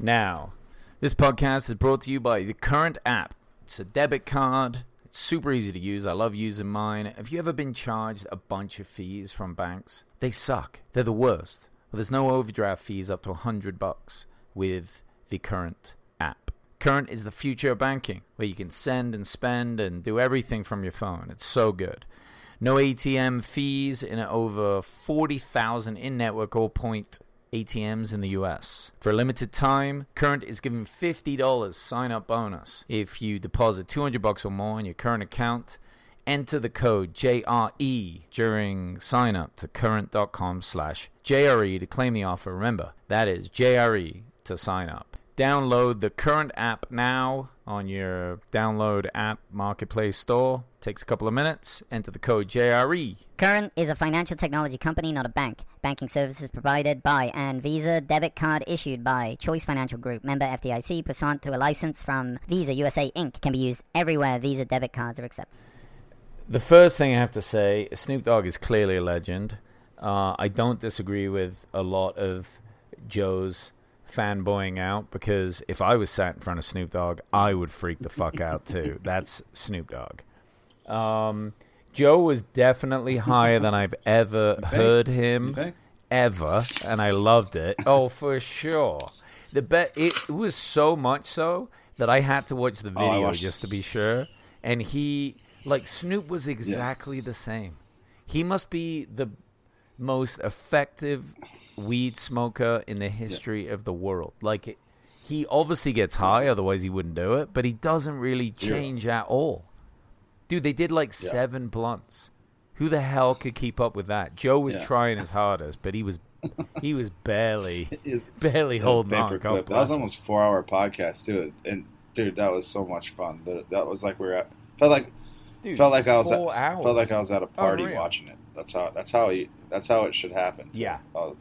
D: Now, this podcast is brought to you by the Current app. It's a debit card. It's super easy to use. I love using mine. Have you ever been charged a bunch of fees from banks? They suck. They're the worst. Well, there's no overdraft fees up to 100 bucks with the Current app. Current is the future of banking, where you can send and spend and do everything from your phone. It's so good. No ATM fees in over 40,000 in network or point ATMs in the US. For a limited time, Current is giving $50 sign up bonus if you deposit 200 bucks or more in your current account. Enter the code JRE during sign up to current.com slash JRE to claim the offer. Remember, that is JRE to sign up. Download the current app now on your download app marketplace store. Takes a couple of minutes. Enter the code JRE.
F: Current is a financial technology company, not a bank. Banking services provided by and Visa debit card issued by Choice Financial Group, member FDIC, pursuant to a license from Visa USA Inc. Can be used everywhere Visa debit cards are accepted.
D: The first thing I have to say, Snoop Dogg is clearly a legend. Uh, I don't disagree with a lot of Joe's fanboying out because if I was sat in front of Snoop Dogg, I would freak the fuck out too. That's Snoop Dogg. Um, Joe was definitely higher than I've ever heard him ever, and I loved it. Oh, for sure. The be- it was so much so that I had to watch the
E: Oh,
D: video
E: watched-
D: just to be sure. And he, like, Snoop was exactly the same. He must be the most effective weed smoker in the history of the world. Like, it, he obviously gets high, otherwise he wouldn't do it, but he doesn't really change at all. Dude, they did like
E: Yeah.
D: seven blunts. Who the hell could keep up with that? Joe was
E: Yeah.
D: trying his hardest, but he was he was barely
E: Is-
D: barely holding on.
E: That was almost four hour podcast too, and dude, that was so much fun. That, that was like we were at felt like
D: Dude,
E: felt like I was at,
D: hours.
E: felt like I was at a party
D: Unreal.
E: watching it. That's how that's how you, that's how it should happen. too.
D: Yeah.
E: Uh,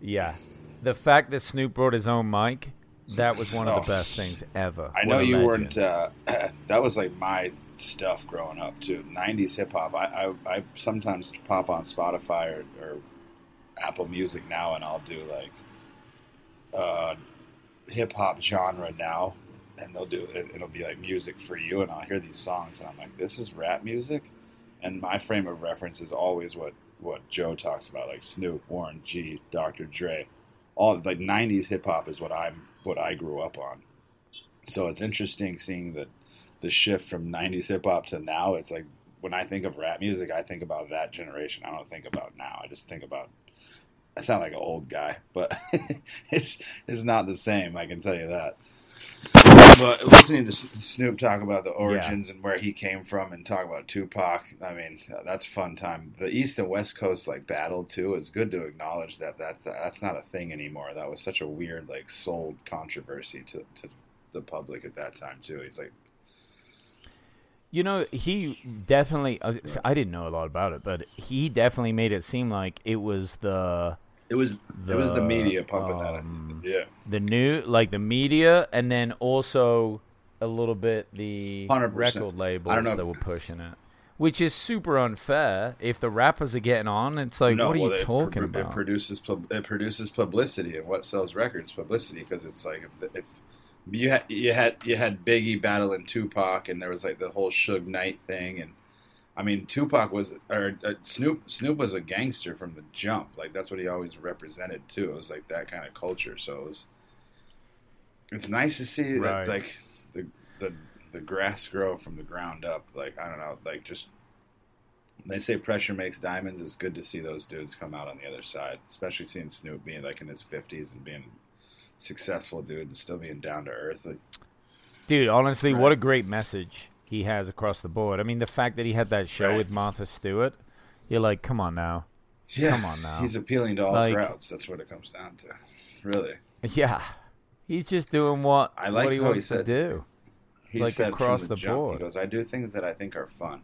D: Yeah. The fact that Snoop brought his own mic, that was one of
E: Oh.
D: the best things ever.
E: I know you
D: legend.
E: weren't. Uh, that was like my stuff growing up too. '90s hip hop. I, I I sometimes pop on Spotify or, or Apple Music now, and I'll do like uh, hip hop genre now, and they'll do it, it'll be like music for you, and I'll hear these songs, and I'm like, this is rap music, and my frame of reference is always what what Joe talks about, like Snoop, Warren G, Dr. Dre, all like '90s hip hop is what I'm what I grew up on. So it's interesting seeing the the shift from '90s hip hop to now. It's like when I think of rap music, I think about that generation. I don't think about now. I just think about. I sound like an old guy, but it's it's not the same. I can tell you that. But listening to Snoop talk about the origins and where he came from, and talk about Tupac, I mean, that's a fun time. The East and West Coast like battle too. It's good to acknowledge that that's that's not a thing anymore. That was such a weird like sold controversy to to the public at that time too. He's like,
D: You know, he definitely. uh, I didn't know a lot about it, but he definitely made it seem like it was the
E: it was it was the
D: The,
E: media pumping that.
D: um,
E: Yeah,
D: the new, like the media, and then also a little bit the
E: 100%.
D: record labels
E: I don't know
D: that were pushing it, which is super unfair. If the rappers are getting on, it's like, what are
E: well,
D: you talking
E: pro-
D: about?
E: It produces it produces publicity, and what sells records publicity because it's like if, if you had you had you had Biggie battling Tupac, and there was like the whole Suge Knight thing, and I mean Tupac was or uh, Snoop Snoop was a gangster from the jump, like that's what he always represented too. It was like that kind of culture, so it was. It's nice to see
D: Right.
E: that like the the the grass grow from the ground up. Like I don't know, like just they say pressure makes diamonds. It's good to see those dudes come out on the other side, especially seeing Snoop being like in his fifties and being successful dude and still being down to earth. Like,
D: Dude, honestly,
E: Right.
D: what a great message he has across the board. I mean, the fact that he had that show
E: Right.
D: with Martha Stewart, you're like, come on now.
E: yeah,
D: Come on now.
E: he's appealing to all
D: Like-
E: crowds. That's what it comes down to, really.
D: Yeah. He's just doing what,
E: I like
D: what he
E: how he
D: wants to do.
E: He
D: Like
E: said
D: across
E: the,
D: the
E: jump,
D: board.
E: He goes, "I do things that I think are fun."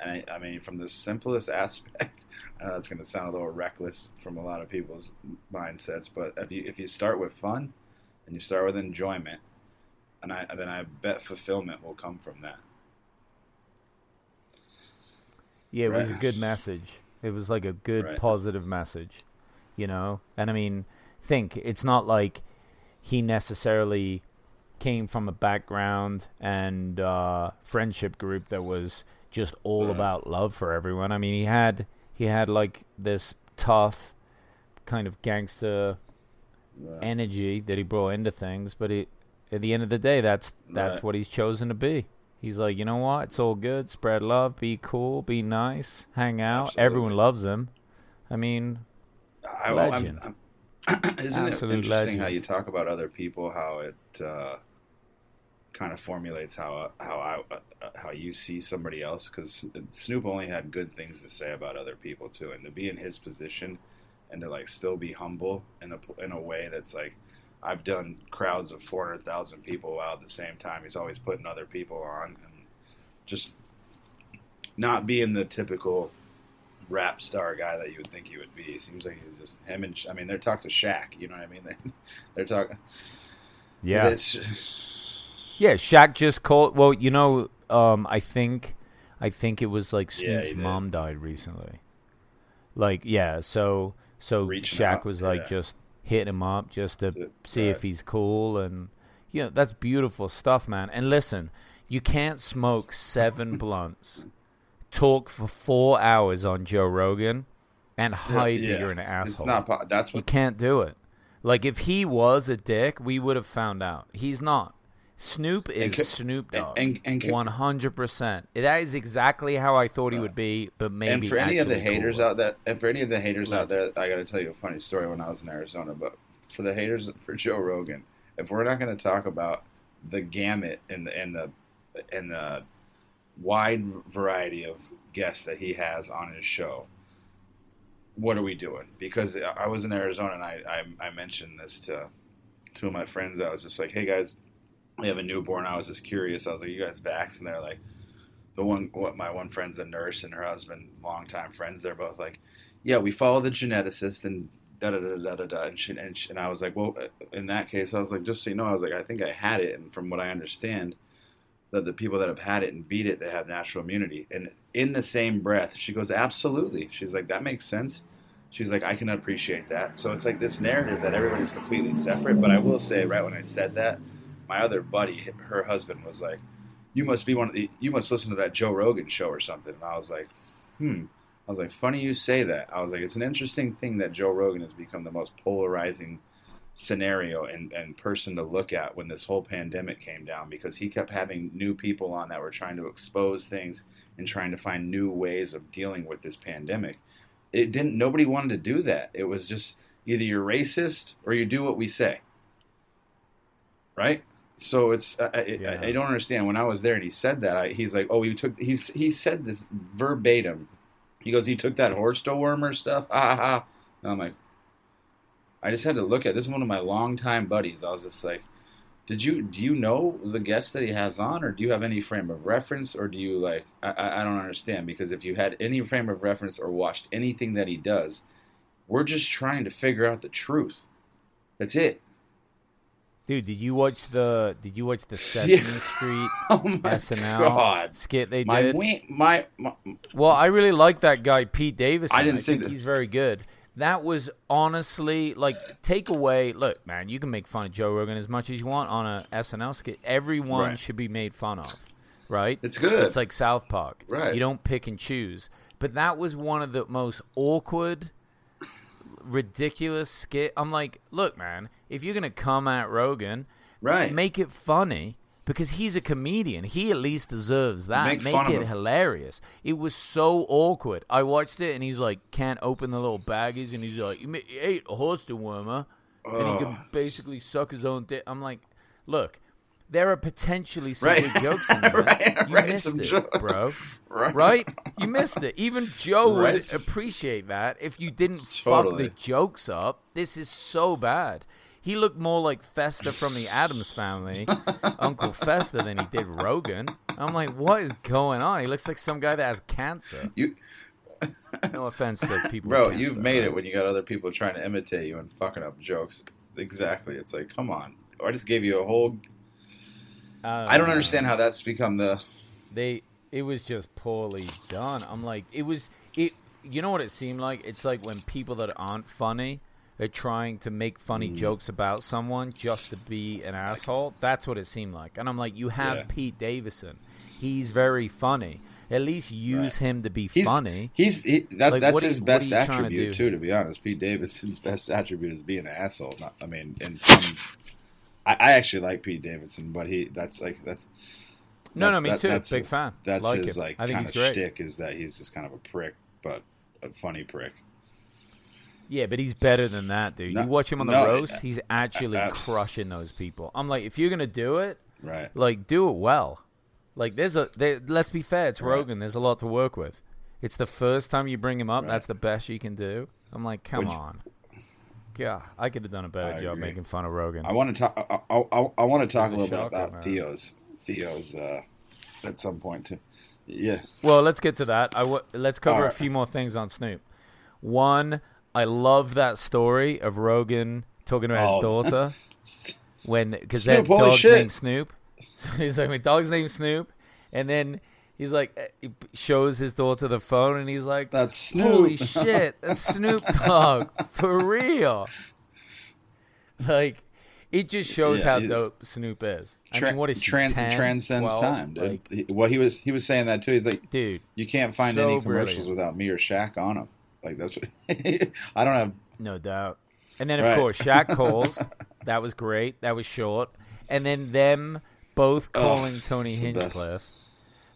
E: And I, I mean, from the simplest aspect, I know that's going to sound a little reckless from a lot of people's mindsets, but if you if you start with fun and you start with enjoyment, and I then I bet fulfillment will come from that.
D: Yeah, it was a good message. It was like a good
E: Right.
D: positive message, you know? And I mean, think it's not like he necessarily came from a background and uh, friendship group that was just all
E: Yeah.
D: about love for everyone. I mean, he had he had like this tough kind of gangster
E: Right.
D: energy that he brought into things, but it, at the end of the day, that's that's
E: Right.
D: what he's chosen to be. He's like, you know what? It's all good. Spread love. Be cool. Be nice. Hang out. Everyone loves him. I mean,
E: I,
D: Legend.
E: I'm, I'm, isn't
D: Absolute
E: it interesting how you talk about other people, how it uh, kind of formulates how how I uh, how you see somebody else? Because Snoop only had good things to say about other people too, and to be in his position and to like still be humble in a in a way that's like. I've done crowds of 400,000 people out at the same time. He's always putting other people on and just not being the typical rap star guy that you would think he would be. He seems like he's just him and I mean they're talking to Shaq, you know what I mean? They, they're talking.
D: yeah,
E: It's,
D: yeah. Shaq just called. Well, you know, um, I think, I think it was like
E: Yeah,
D: Snoop's
E: did.
D: mom died recently. Like, yeah. So, so
E: Reaching
D: Shaq
E: out,
D: was like
E: yeah.
D: just hitting him up just to see if he's cool, and you know that's beautiful stuff, man. And listen, you can't smoke seven blunts, talk for four hours on Joe Rogan, and hide
E: yeah,
D: that you're an asshole.
E: It's not. That's
D: You can't do it. Like if he was a dick, we would have found out. He's not. Snoop is
E: ca-
D: Snoop Dogg.
E: and- and
D: One hundred percent. That is exactly how I thought he would be, but maybe.
E: and for any of the haters
D: cooler.
E: out there, and for any of the haters out there, I got to tell you a funny story when I was in Arizona. But for the haters for Joe Rogan, if we're not going to talk about the gamut and the and the and the wide variety of guests that he has on his show, what are we doing? Because I was in Arizona and I I, I mentioned this to two of my friends. I was just like, hey guys, we have a newborn. I was just curious. I was like, you guys vax? And they're like the one what my one friend's a nurse and her husband longtime friends. They're both like yeah we follow the geneticist and da da da da da da and, she, and, she, and i was like well uh, in that case i was like just so you know i was like i think i had it. And from what i understand that the people that have had it and beat it they have natural immunity. And in the same breath she goes absolutely. She's like that makes sense. She's like i can appreciate that. So it's like this narrative that everybody's completely separate. But i will say right when i said that my other buddy her husband was like you must be one of the you must listen to that Joe Rogan show or something. And I was like, hmm. I was like, funny you say that. I was like, it's an interesting thing that Joe Rogan has become the most polarizing scenario and, and person to look at when this whole pandemic came down because he kept having new people on that were trying to expose things and trying to find new ways of dealing with this pandemic. It didn't nobody wanted to do that. It was just either you're racist or you do what we say. Right? So it's I, I,
D: Yeah.
E: I don't understand. When I was there and he said that I, he's like oh he took he's he said this verbatim. He goes he took that horse wormer stuff? Ah, ah, ah. and I'm like I just had to look at this is one of my longtime buddies. I was just like did you do you know the guests that he has on or do you have any frame of reference or do you like I, I I don't understand because if you had any frame of reference or watched anything that he does we're just trying to figure out the truth. That's it
D: Dude, did you watch the Did you watch the Sesame
E: Yeah.
D: Street
E: oh my
D: SNL
E: god
D: skit they
E: my,
D: did?
E: my my
D: Well, I really like that guy Pete Davidson.
E: I didn't see
D: think
E: that.
D: he's very good. That was honestly like take away. Look, man, you can make fun of Joe Rogan as much as you want on a SNL skit. Everyone
E: Right.
D: should be made fun of, right?
E: It's good.
D: It's like South Park.
E: Right.
D: You don't pick and choose. But that was one of the most awkward, ridiculous skit. I'm like, look, man, if you're gonna come at Rogan,
E: Right.
D: make it funny because he's a comedian. He at least deserves that.
E: Make
D: Make, it hilarious. It was so awkward. I watched it and he's like, can't open the little baggies, and he's like, you ate a horse dewormer, and he can basically suck his own dick. I'm like, look. There are potentially some
E: Right.
D: good jokes in there.
E: Right,
D: you
E: right,
D: missed
E: some
D: it,
E: jo-
D: bro.
E: Right.
D: Right? You missed it. Even Joe
E: Right.
D: would appreciate that if you didn't fuck the jokes up. This is so bad. He looked more like Fester from the Addams family, Uncle Fester, than he did Rogan. I'm like, what is going on? He looks like some guy that has cancer.
E: You,
D: No offense to people,
E: bro, you've made it when you got other people trying to imitate you and fucking up jokes. Exactly. It's like, come on. I just gave you a whole. I don't
D: know.
E: understand how that's become the.
D: they it was just poorly done. I'm like it was it you know what it seemed like? It's like when people that aren't funny are trying to make funny
E: Mm.
D: jokes about someone just to be an asshole. That's what it seemed like. And I'm like, you have
E: Yeah.
D: Pete Davidson. He's very funny. At least use him to be
E: He's
D: funny.
E: He's he, that,
D: Like,
E: that's his
D: you-
E: best
D: trying to
E: attribute too. To be honest, Pete Davidson's best attribute is being an asshole. Not, I mean, in some. I, I actually like Pete Davidson, but he that's like that's.
D: No, no, me
E: that-
D: too.
E: That's
D: Big fan.
E: That's
D: Like
E: his
D: him.
E: like
D: I think
E: kind
D: he's
E: of
D: great.
E: shtick is that he's just kind of a prick, but a funny prick.
D: Yeah, but he's better than that, dude.
E: No-
D: you watch him on the
E: no,
D: roast, he's actually
E: uh,
D: crushing those people. I'm like, if you're gonna do it,
E: Right.
D: like do it well. Like there's a there, let's be fair, it's
E: Right.
D: Rogan. There's a lot to work with. It's the first time you bring him up.
E: Right.
D: That's the best you can do. I'm like, come
E: Would you-
D: on. God, I could have done a better
E: I
D: job
E: agree.
D: making fun of Rogan.
E: I want to talk. I, I, I want to talk a
D: It's a
E: little bit about
D: man.
E: Theo's Theo's uh, at some point too. Yeah.
D: Well, let's get to that. I w- let's cover a few more things on Snoop. One, I love that story of Rogan talking about his
E: Oh.
D: daughter when because that dog's
E: shit.
D: named Snoop. So he's like, my dog's named Snoop, and then he's like, uh, he shows his daughter the phone, and he's like,
E: That's Snoop.
D: Holy shit, that's Snoop Dogg for real. Like, it just shows
E: Yeah,
D: how dope Snoop is. I mean, what is she?
E: tran-
D: 10,
E: transcends
D: 12?
E: time, dude.
D: Like,
E: well, he was he was saying that too. He's like,
D: dude,
E: you can't find
D: So
E: any commercials
D: brilliant.
E: without me or Shaq on them. Like that's what I don't have.
D: no doubt. And then, of
E: Right.
D: course, Shaq calls. that was great. That was short. And then them both calling Tony. Hinchcliffe.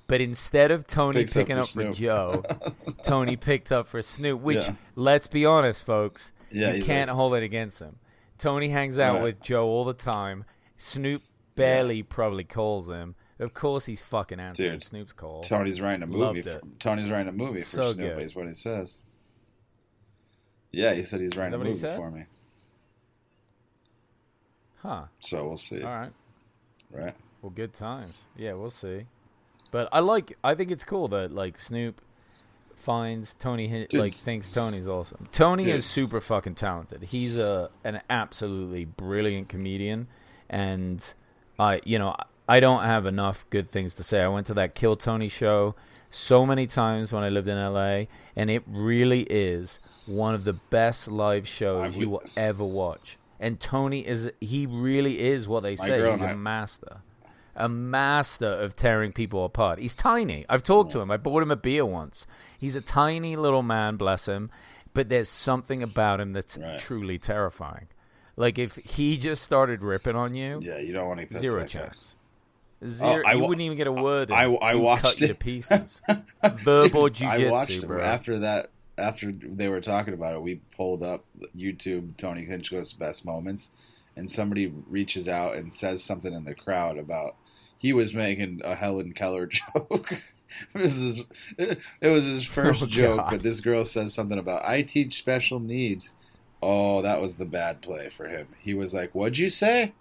D: But instead of Tony
E: Picks up
D: picking
E: for
D: up for, Joe, Tony picked up for Snoop, which,
E: Yeah.
D: let's be honest, folks,
E: Yeah,
D: you can't
E: like-
D: hold it against him. Tony hangs out
E: Right.
D: with Joe all the time. Snoop barely probably calls him. Of course, he's fucking answering
E: Dude,
D: Snoop's call.
E: Tony's writing a movie. For. Tony's writing a movie for Snoop.
D: good.
E: Is what he says. Yeah, he said he's writing a movie for me.
D: Huh.
E: So we'll see.
D: All right.
E: Right?
D: Well, good times. Yeah, we'll see. But I like. I think it's cool that like Snoop finds Tony
E: Dude,
D: like thinks Tony's awesome. Tony
E: dude.
D: is super fucking talented. He's a an absolutely brilliant comedian, and I you know I don't have enough good things to say. I went to that Kill Tony show so many times when I lived in LA, and it really is one of the best live shows
E: I
D: you will ever watch. And Tony is he really is what they say. He's a master. A master of tearing people apart. He's tiny. I've talked to him. I bought him a beer once. He's a tiny little man, bless him, but there's something about him that's
E: Right.
D: truly terrifying. Like if he just started ripping on you,
E: Yeah, you don't want to
D: zero
E: that guy.
D: chance. Oh, zero.
E: I
D: you wouldn't even get a word. in.
E: I- I
D: He'd
E: watched
D: cut you to
E: it.
D: pieces. Verbal
E: Dude, I watched
D: jujitsu, bro.
E: After that, after they were talking about it, we pulled up YouTube Tony Hinchcliffe's best moments, and somebody reaches out and says something in the crowd about he was making a Helen Keller joke. it was his, it was his first
D: Oh,
E: joke,
D: God.
E: but this girl says something about I teach special needs. Oh, that was the bad play for him. He was like, "What'd you say?"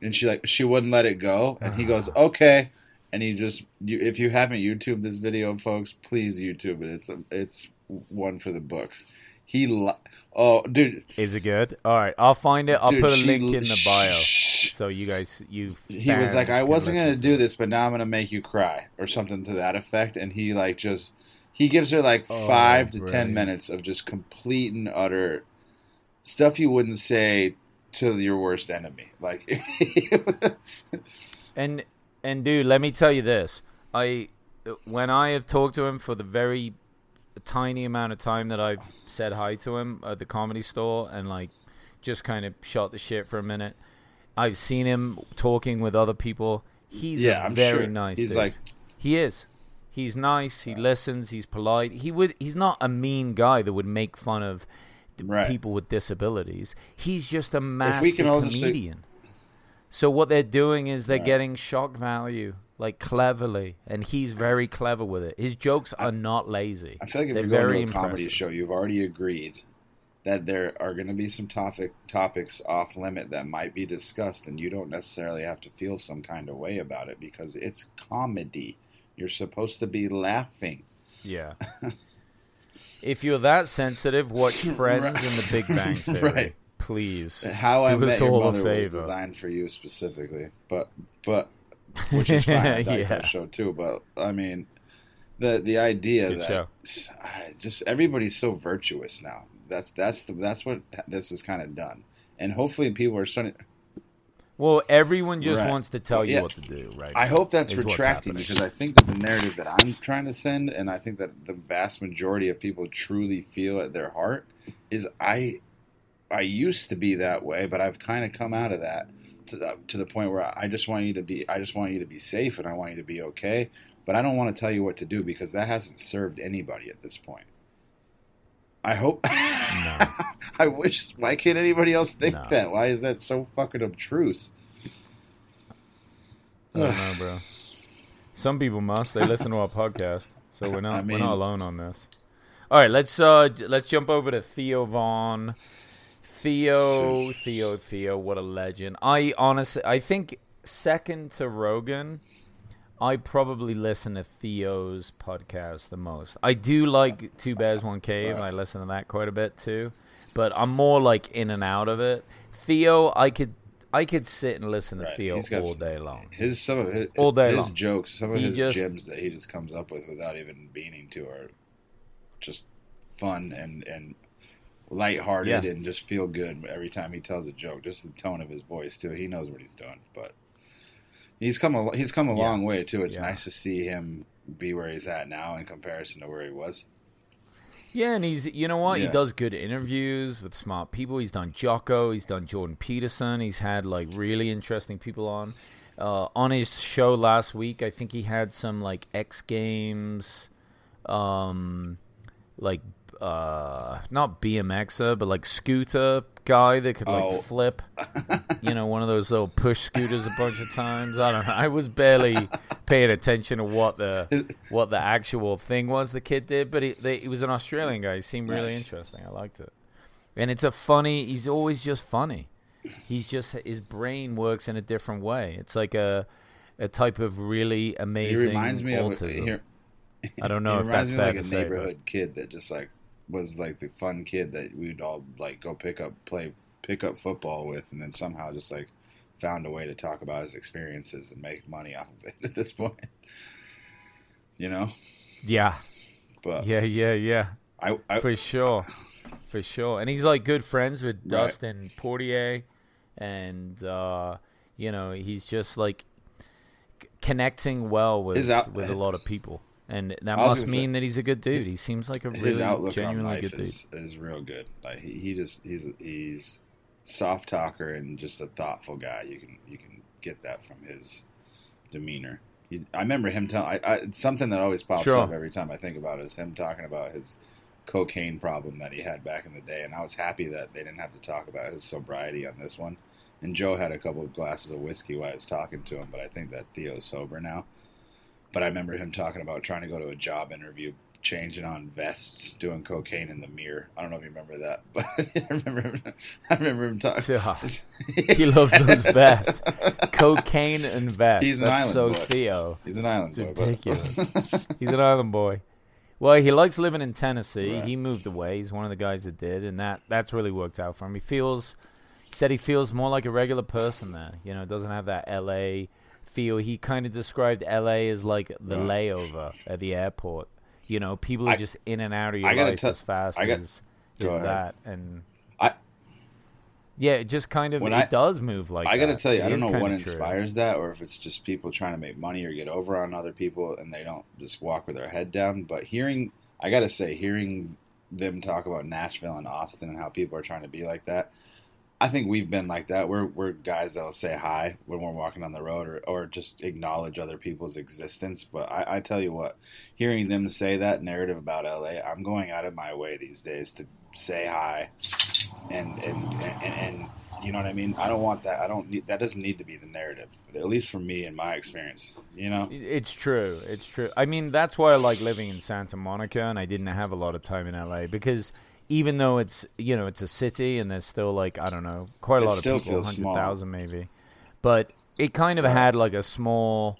E: And she like she wouldn't let it go, and he goes, uh-huh. "Okay." and he just you, if you haven't YouTube this video, folks, please YouTube it. It's it's one for the books. He li- oh dude,
D: Is it good? All right, I'll find it. I'll
E: dude,
D: put a link in the bio so you guys you.
E: He was like, I wasn't gonna do this, but now I'm gonna make you cry or something to that effect. And he like just he gives her like
D: Oh,
E: five to ten minutes of just complete and utter stuff you wouldn't say to your worst enemy. Like
D: And and dude, let me tell you this. I when I have talked to him for the very tiny amount of time that I've said hi to him at the comedy store and like just kind of shot the shit for a minute. I've seen him talking with other people. He's
E: yeah,
D: a
E: I'm
D: very
E: sure.
D: nice.
E: He's
D: dude.
E: like
D: He is. He's nice. He listens. He's polite. He would. He's not a mean guy that would make fun of
E: Right.
D: people with disabilities. He's just a master
E: say-
D: comedian. So what they're doing is they're
E: Right.
D: getting shock value, like cleverly, and he's very clever with it. His jokes are not lazy.
E: I feel like if
D: they're
E: you're going
D: very
E: to a comedy
D: impressive.
E: show, you've already agreed that there are going to be some topic topics off limit that might be discussed, and you don't necessarily have to feel some kind of way about it because it's comedy. You're supposed to be laughing.
D: Yeah. if you're that sensitive, watch Friends
E: Right.
D: and The Big Bang Theory.
E: Right.
D: Please.
E: How I Met Your Mother was designed for you specifically, but but which is fine. I
D: Yeah.
E: that show too. But I mean, the the idea
D: It's a good
E: that I just everybody's so virtuous now. That's that's the, that's what this is kind of done, and hopefully people are starting.
D: Well, everyone just
E: Right.
D: wants to tell you
E: Yeah.
D: what to do, right?
E: I hope that's retracting because I think that the narrative that I'm trying to send, and I think that the vast majority of people truly feel at their heart, is I, I used to be that way, but I've kind of come out of that to the, to the point where I just want you to be, I just want you to be safe, and I want you to be okay, but I don't want to tell you what to do because that hasn't served anybody at this point. I hope. I wish. Why can't anybody else think
D: No.
E: that? Why is that so fucking obtruse?
D: I don't know, bro. Some people must. They listen to our podcast, so we're not
E: I
D: we're not alone on this. All right, let's uh let's jump over to Theo Von. Theo, Theo, Theo, what a legend. I honestly, I think second to Rogan, I probably listen to Theo's podcast the most. I do like Two Bears One Cave. I listen to that quite a bit too, but I'm more like in and out of it. Theo, I could I could sit and listen to
E: Right,
D: Theo all day long.
E: His some of his,
D: All day
E: his
D: long.
E: jokes, some of
D: He
E: his
D: just-
E: gems that he just comes up with without even meaning to are just fun and and lighthearted
D: Yeah.
E: and just feel good every time he tells a joke. Just the tone of his voice too. He knows what he's doing, but he's come a he's come a
D: Yeah.
E: long way too. It's
D: Yeah.
E: nice to see him be where he's at now in comparison to where he was.
D: Yeah, and he's you know what he does good interviews with smart people. He's done Jocko, he's done Jordan Peterson. He's had like really interesting people on. Uh, on his show last week, I think he had some like X Games, um, like uh, not BMXer, but like scooter guy that could like
E: Oh.
D: flip. you know, one of those little push scooters a bunch of times. I don't know. I was barely paying attention to what the what the actual thing was the kid did, but he, they, he was an Australian guy. He seemed really
E: Nice.
D: interesting. I liked it, and it's a funny. He's always just funny. He's just his brain works in a different way. It's like a a type of really amazing He
E: reminds me of
D: autism.
E: here.
D: I don't know if that's fair
E: like
D: to
E: a
D: say. but-
E: neighborhood kid that just like was like the fun kid that we'd all like go pick up play pick up football with, and then somehow just like found a way to talk about his experiences and make money off of it at this point. You know,
D: Yeah,
E: but
D: yeah, yeah, yeah.
E: I, I
D: for sure, for sure. And he's like good friends with
E: Right.
D: Dustin Poirier, and uh, you know he's just like connecting well with
E: out-
D: with a lot of people, and that must
E: gonna say,
D: mean that he's a good dude. He seems like a really genuinely good dude.
E: is, is real good. Like he, he just he's he's soft talker and just a thoughtful guy. You can you can get that from his demeanor. He, I remember him telling. I, I, something that always pops
D: Sure.
E: up every time I think about it is him talking about his cocaine problem that he had back in the day, and I was happy that they didn't have to talk about his sobriety on this one. And Joe had a couple of glasses of whiskey while I was talking to him, but I think that Theo's sober now. But I remember him talking about trying to go to a job interview, changing on vests, doing cocaine in the mirror. I don't know if you remember that, but I remember him, I remember him talking.
D: Yeah. He loves those vests, cocaine and vests.
E: He's an
D: That's so
E: island boy.
D: Theo.
E: He's an island
D: It's
E: boy.
D: ridiculous. He's an island boy. Well, he likes living in Tennessee.
E: Right.
D: He moved away. He's one of the guys that did, and that that's really worked out for him. He feels said he feels more like a regular person there. You know, doesn't have that L.A. feel. He kind of described L.A. as like the
E: Right.
D: layover at the airport. You know, people are
E: I-
D: just in and out of your life
E: tell-
D: as fast
E: got-
D: as
E: ahead.
D: that, and
E: I-
D: yeah, it just kind of it
E: I-
D: does move like
E: I got to
D: that.
E: tell you,
D: It
E: I don't know what
D: true.
E: inspires that, or if it's just people trying to make money or get over on other people, and they don't just walk with their head down. But hearing, I got to say, hearing them talk about Nashville and Austin and how people are trying to be like that, I think we've been like that. We're we're guys that'll say hi when we're walking on the road, or or just acknowledge other people's existence. But I, I tell you what, hearing them say that narrative about LA, I'm going out of my way these days to say hi and and, and and you know what I mean. I don't want that. I don't need that. Doesn't need to be the narrative. At least for me, in my experience, you know.
D: It's true. It's true. I mean, that's why I like living in Santa Monica, and I didn't have a lot of time in LA because even though it's you know it's a city and there's still like I don't know quite a
E: It
D: lot of people, hundred thousand maybe, but it kind of had like a small.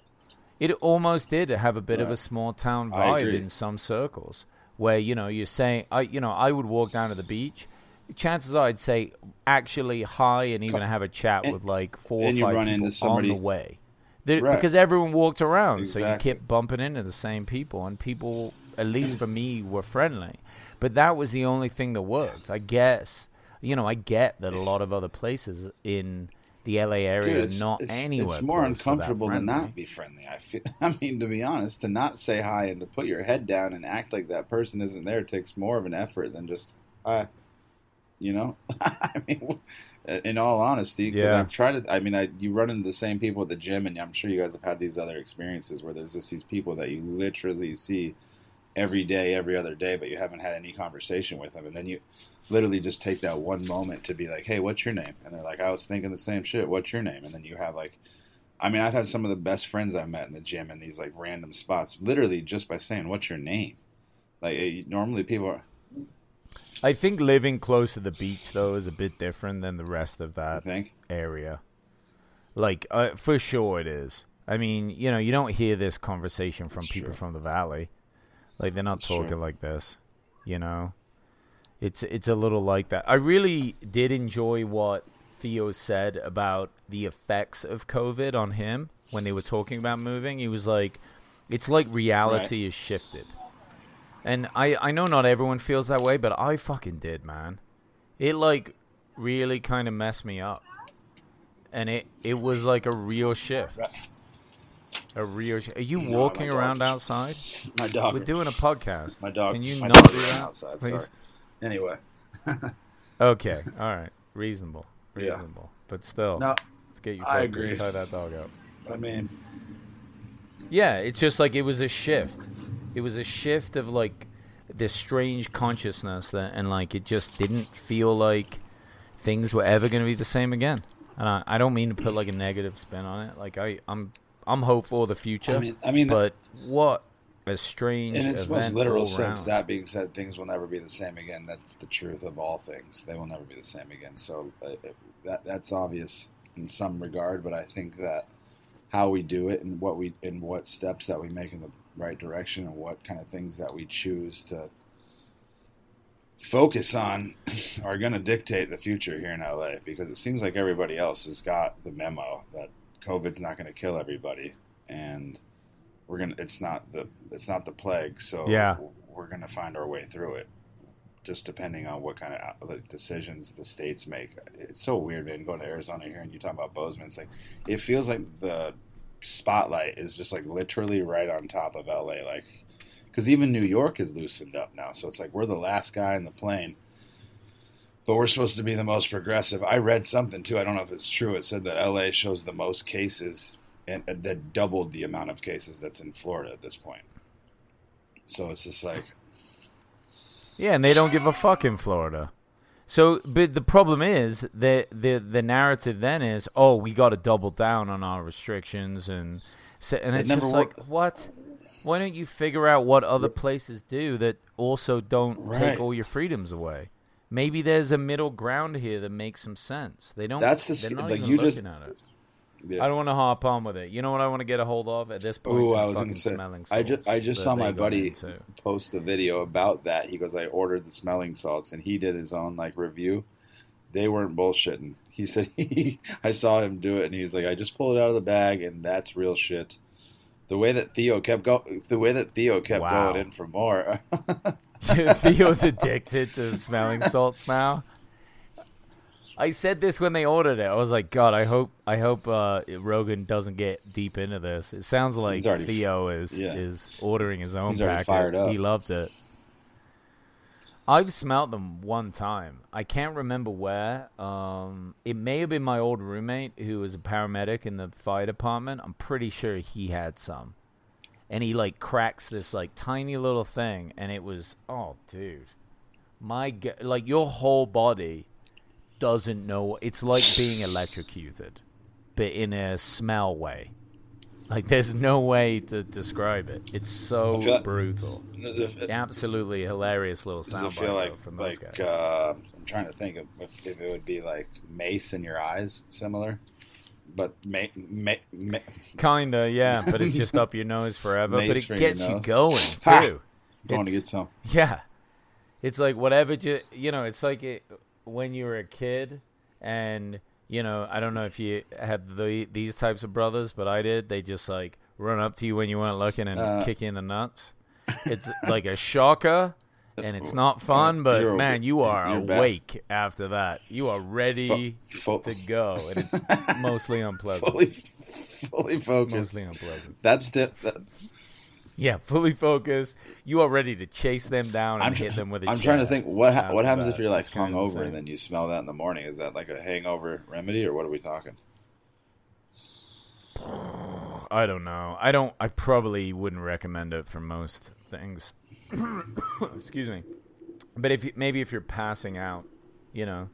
D: It almost did have a bit of a small town vibe in some circles where you know you're saying I you know I would walk down to the beach. Chances are I'd say actually hi and even have a chat
E: and-
D: with like four or five people
E: somebody-
D: on the way.
E: Right.
D: Because everyone walked around, so you kept bumping into the same people, and people, at least for me, were friendly. But that was the only thing that worked. I guess, you know, I get that a lot of other places in the LA area
E: Dude, it's,
D: not
E: it's,
D: anywhere.
E: it's more
D: to
E: uncomfortable to not be friendly. I feel. I mean, to be honest, to not say hi and to put your head down and act like that person isn't there takes more of an effort than just hi. You know, I mean, in all honesty, because
D: Yeah.
E: I've tried to. I mean, I you run into the same people at the gym, and I'm sure you guys have had these other experiences where there's just these people that you literally see every day, every other day, but you haven't had any conversation with them, and then you literally just take that one moment to be like, "Hey, what's your name?" And they're like, "I was thinking the same shit. What's your name?" And then you have like, I mean, I've had some of the best friends I've met in the gym in these like random spots, literally just by saying, "What's your name?" Like eh, normally people are,
D: I think living close to the beach though is a bit different than the rest of that area. Like uh, for sure it is. I mean, you know, you don't hear this conversation from people from the valley. Like they're not talking like this. You know, it's it's a little like that. I really did enjoy what Theo said about the effects of COVID on him when they were talking about moving. He was like, "It's like reality is shifted." And I I know not everyone feels that way, but I fucking did, man. It like really kind of messed me up. And it it was like a real shift. A. Are you
E: No,
D: walking around outside?
E: My dog.
D: We're doing a podcast.
E: my dog.
D: Can you
E: my
D: not
E: dog
D: do that,
E: outside,
D: please?
E: sorry. Anyway,
D: Okay. All right. Reasonable.
E: Yeah.
D: Reasonable. But still,
E: no,
D: let's get you.
E: I agree.
D: Tie that dog up.
E: I mean,
D: Yeah, it's just like it was a shift. It was a shift of like this strange consciousness that, and like it just didn't feel like things were ever going to be the same again. And I, I don't mean to put like a negative spin on it. Like I, I'm, I'm hopeful of the future.
E: I mean, I mean,
D: but what a strange
E: in its most literal sense,
D: round.
E: that being said, things will never be the same again. That's the truth of all things. They will never be the same again. So uh, that that's obvious in some regard, but I think that how we do it and what we and what steps that we make in the right direction and what kind of things that we choose to focus on are going to dictate the future here in LA because it seems like everybody else has got the memo that COVID's not going to kill everybody and we're gonna it's not the it's not the plague so
D: Yeah.
E: we're gonna find our way through it just depending on what kind of uh, like, decisions the states make it's so weird man going to arizona here and you talk about bozeman it's like it feels like the spotlight is just like literally right on top of la like because even new york is loosened up now so it's like we're the last guy in the plane but we're supposed to be the most progressive i read something too i don't know if it's true it said that la shows the most cases and and that doubled the amount of cases that's in Florida at this point. So it's just like,
D: Yeah, and they don't give a fuck in Florida. So, but the problem is that the the narrative then is, oh, we got to double down on our restrictions, and so, and it's
E: never
D: just
E: wor-
D: like, what? Why don't you figure out what other places do that also don't
E: Right.
D: take all your freedoms away? Maybe there's a middle ground here that makes some sense. They don't.
E: That's the
D: They're not
E: like,
D: even
E: you just-
D: looking at it.
E: yeah.
D: I don't want to hop on with it. You know what I want to get a hold of at this point?
E: Ooh, I was
D: fucking
E: say,
D: smelling
E: I just I just saw my buddy
D: into.
E: post a video about that. He goes, I ordered the smelling salts, and he did his own like review. They weren't bullshitting. He said he, I saw him do it, and he was like, I just pulled it out of the bag, and that's real shit. The way that Theo kept go, the way that Theo kept
D: Wow.
E: going in for more.
D: Theo's addicted to smelling salts now. I said this when they ordered it. I was like, God, I hope, I hope uh, Rogan doesn't get deep into this. It sounds like Theo is
E: yeah.
D: is ordering his own
E: He's
D: packet.
E: fired up.
D: He loved it. I've smelt them one time. I can't remember where. Um, it may have been my old roommate who was a paramedic in the fire department. I'm pretty sure he had some. And he like cracks this like tiny little thing and it was oh dude. My like your whole body doesn't know it's like being electrocuted but in a smell way. Like there's no way to describe it. It's so
E: like-
D: brutal.
E: Does
D: Absolutely hilarious little
E: it
D: sound
E: feel like
D: from those
E: like
D: guys.
E: uh, I'm trying to think of if, if it would be like mace in your eyes, similar, but ma- ma- ma-
D: Kinda, yeah, but it's just up your nose forever. but it gets you going too.
E: going to get some.
D: Yeah, it's like whatever. Ju- you know, it's like it, when you were a kid, and you know, I don't know if you had the, these types of brothers, but I did. They just like run up to you when you weren't looking and
E: Uh.
D: kick you in the nuts. It's like a shocker. And it's not fun, but
E: You're
D: man, you are awake after that. You are ready
E: Fu-
D: to go, and it's mostly unpleasant.
E: fully, fully focused.
D: Mostly unpleasant.
E: That's the. That,
D: Yeah, fully focused. You are ready to chase them down and
E: I'm,
D: hit them with a
E: I'm trying to think what ha- what happens if you're like hung
D: insane.
E: and then you smell that in the morning. Is that like a hangover remedy or what are we talking?
D: I don't know. I don't. I probably wouldn't recommend it for most things. Excuse me. But if you, maybe if you're passing out, you know,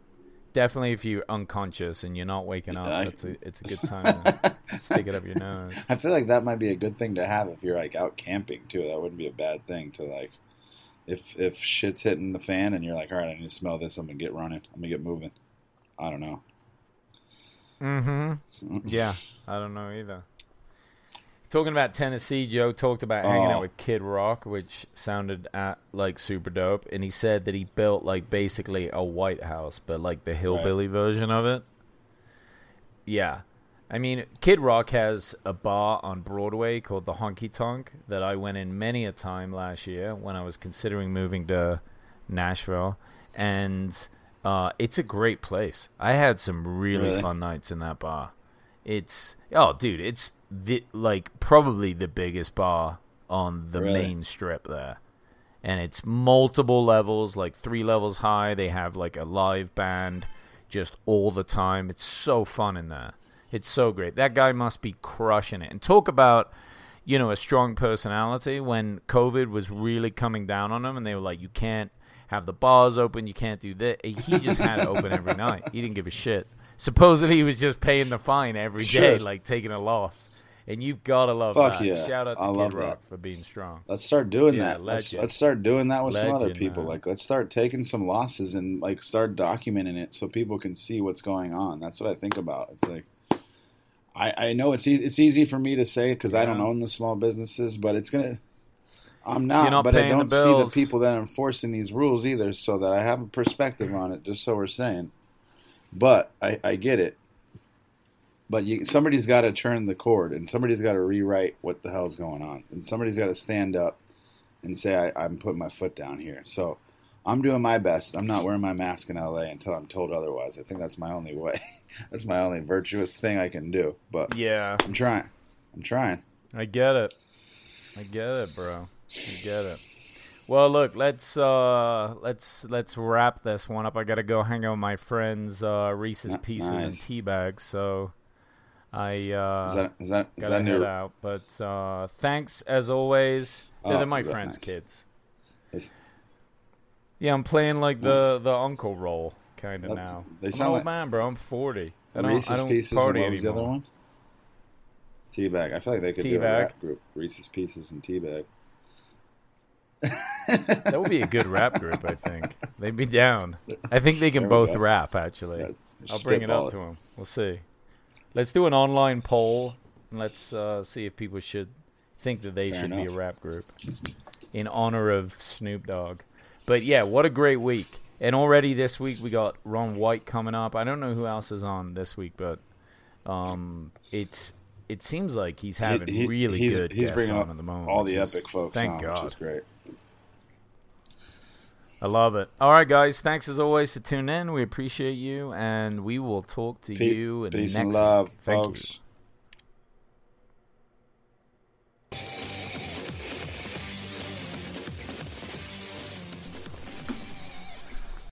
D: definitely if you're unconscious and you're not waking up,
E: I-
D: it's a it's a good time to stick it up your nose.
E: I feel like that might be a good thing to have if you're like out camping too. That wouldn't be a bad thing to like. If if shit's hitting the fan and you're like, all right, I need to smell this. I'm gonna get running. I'm gonna get moving. I don't know.
D: Mm-hmm. Yeah, I don't know either. Talking about Tennessee, Joe talked about hanging
E: Oh.
D: out with Kid Rock, which sounded at, like super dope, and he said that he built like basically a White House, but like the hillbilly version of it. Yeah, I mean, Kid Rock has a bar on Broadway called the Honky Tonk that I went in many a time last year when I was considering moving to Nashville, and uh, it's a great place. I had some really
E: Really?
D: fun nights in that bar. It's oh, dude, it's the like probably the biggest bar on the
E: Really?
D: main strip there. And it's multiple levels, like three levels high. They have like a live band just all the time. It's so fun in there. It's so great. That guy must be crushing it. And talk about, you know, a strong personality when COVID was really coming down on him and they were like, you can't have the bars open, you can't do that. He just had it open every night. He didn't give a shit. Supposedly he was just paying the fine every day,
E: Sure.
D: like taking a loss. And you've got to love
E: Fuck yeah.
D: Shout out to
E: I
D: Kid Rock
E: that.
D: for being strong.
E: Let's start doing
D: Yeah,
E: that. Let's, let's start doing that with some other people.
D: man.
E: Like, let's start taking some losses and like start documenting it so people can see what's going on. That's what I think about. It's like, I, I know it's easy, it's easy for me to say because I don't own the small businesses, but it's gonna. I'm not,
D: not
E: but I don't see the people that are enforcing these rules either, so that I have a perspective on it. Just so we're saying, but I, I get it. But you, somebody's got to turn the cord, and somebody's got to rewrite what the hell's going on, and somebody's got to stand up and say, I, "I'm putting my foot down here." So I'm doing my best. I'm not wearing my mask in LA until I'm told otherwise. I think that's my only way. that's my only virtuous thing I can do. But
D: Yeah,
E: I'm trying. I'm trying.
D: I get it. I get it, bro. I get it. Well, look, let's uh let's let's wrap this one up. I gotta go hang out with my friends uh Reese's Pieces and
E: nice.
D: tea bags, so I uh
E: Is that is that is that new?
D: out. But uh thanks as always.
E: Oh,
D: they're my friends'
E: nice.
D: kids.
E: It's-
D: Yeah, I'm playing like the the uncle role kind of now.
E: they
D: I'm
E: sound
D: an old
E: like-
D: man, bro. I'm 40. I don't,
E: Reese's
D: I don't
E: Pieces and what was the other one? Teabag. I feel like they could do a rap group. Reese's Pieces and Teabag.
D: That would be a good rap group, I think. They'd be down. I think they can both
E: go.
D: rap, actually.
E: Yeah,
D: I'll bring it up to them. We'll see. Let's do an online poll and let's uh, see if people should think that they
E: Fair
D: should be a rap group in honor of Snoop Dogg. But yeah, what a great week. And already this week we got Ron White coming up. I don't know who else is on this week, but um, it's it seems like he's having
E: He- he-
D: really
E: he's,
D: good
E: He's
D: guests
E: bringing
D: on
E: up
D: at the moment.
E: all the
D: is-
E: epic folks
D: Thank
E: on,
D: God.
E: which is great.
D: I love it. All right, guys. Thanks as always for tuning in. We appreciate you, and we will talk to
E: Pe-
D: you
E: peace
D: next
E: and love.
D: Thank you.
E: folks.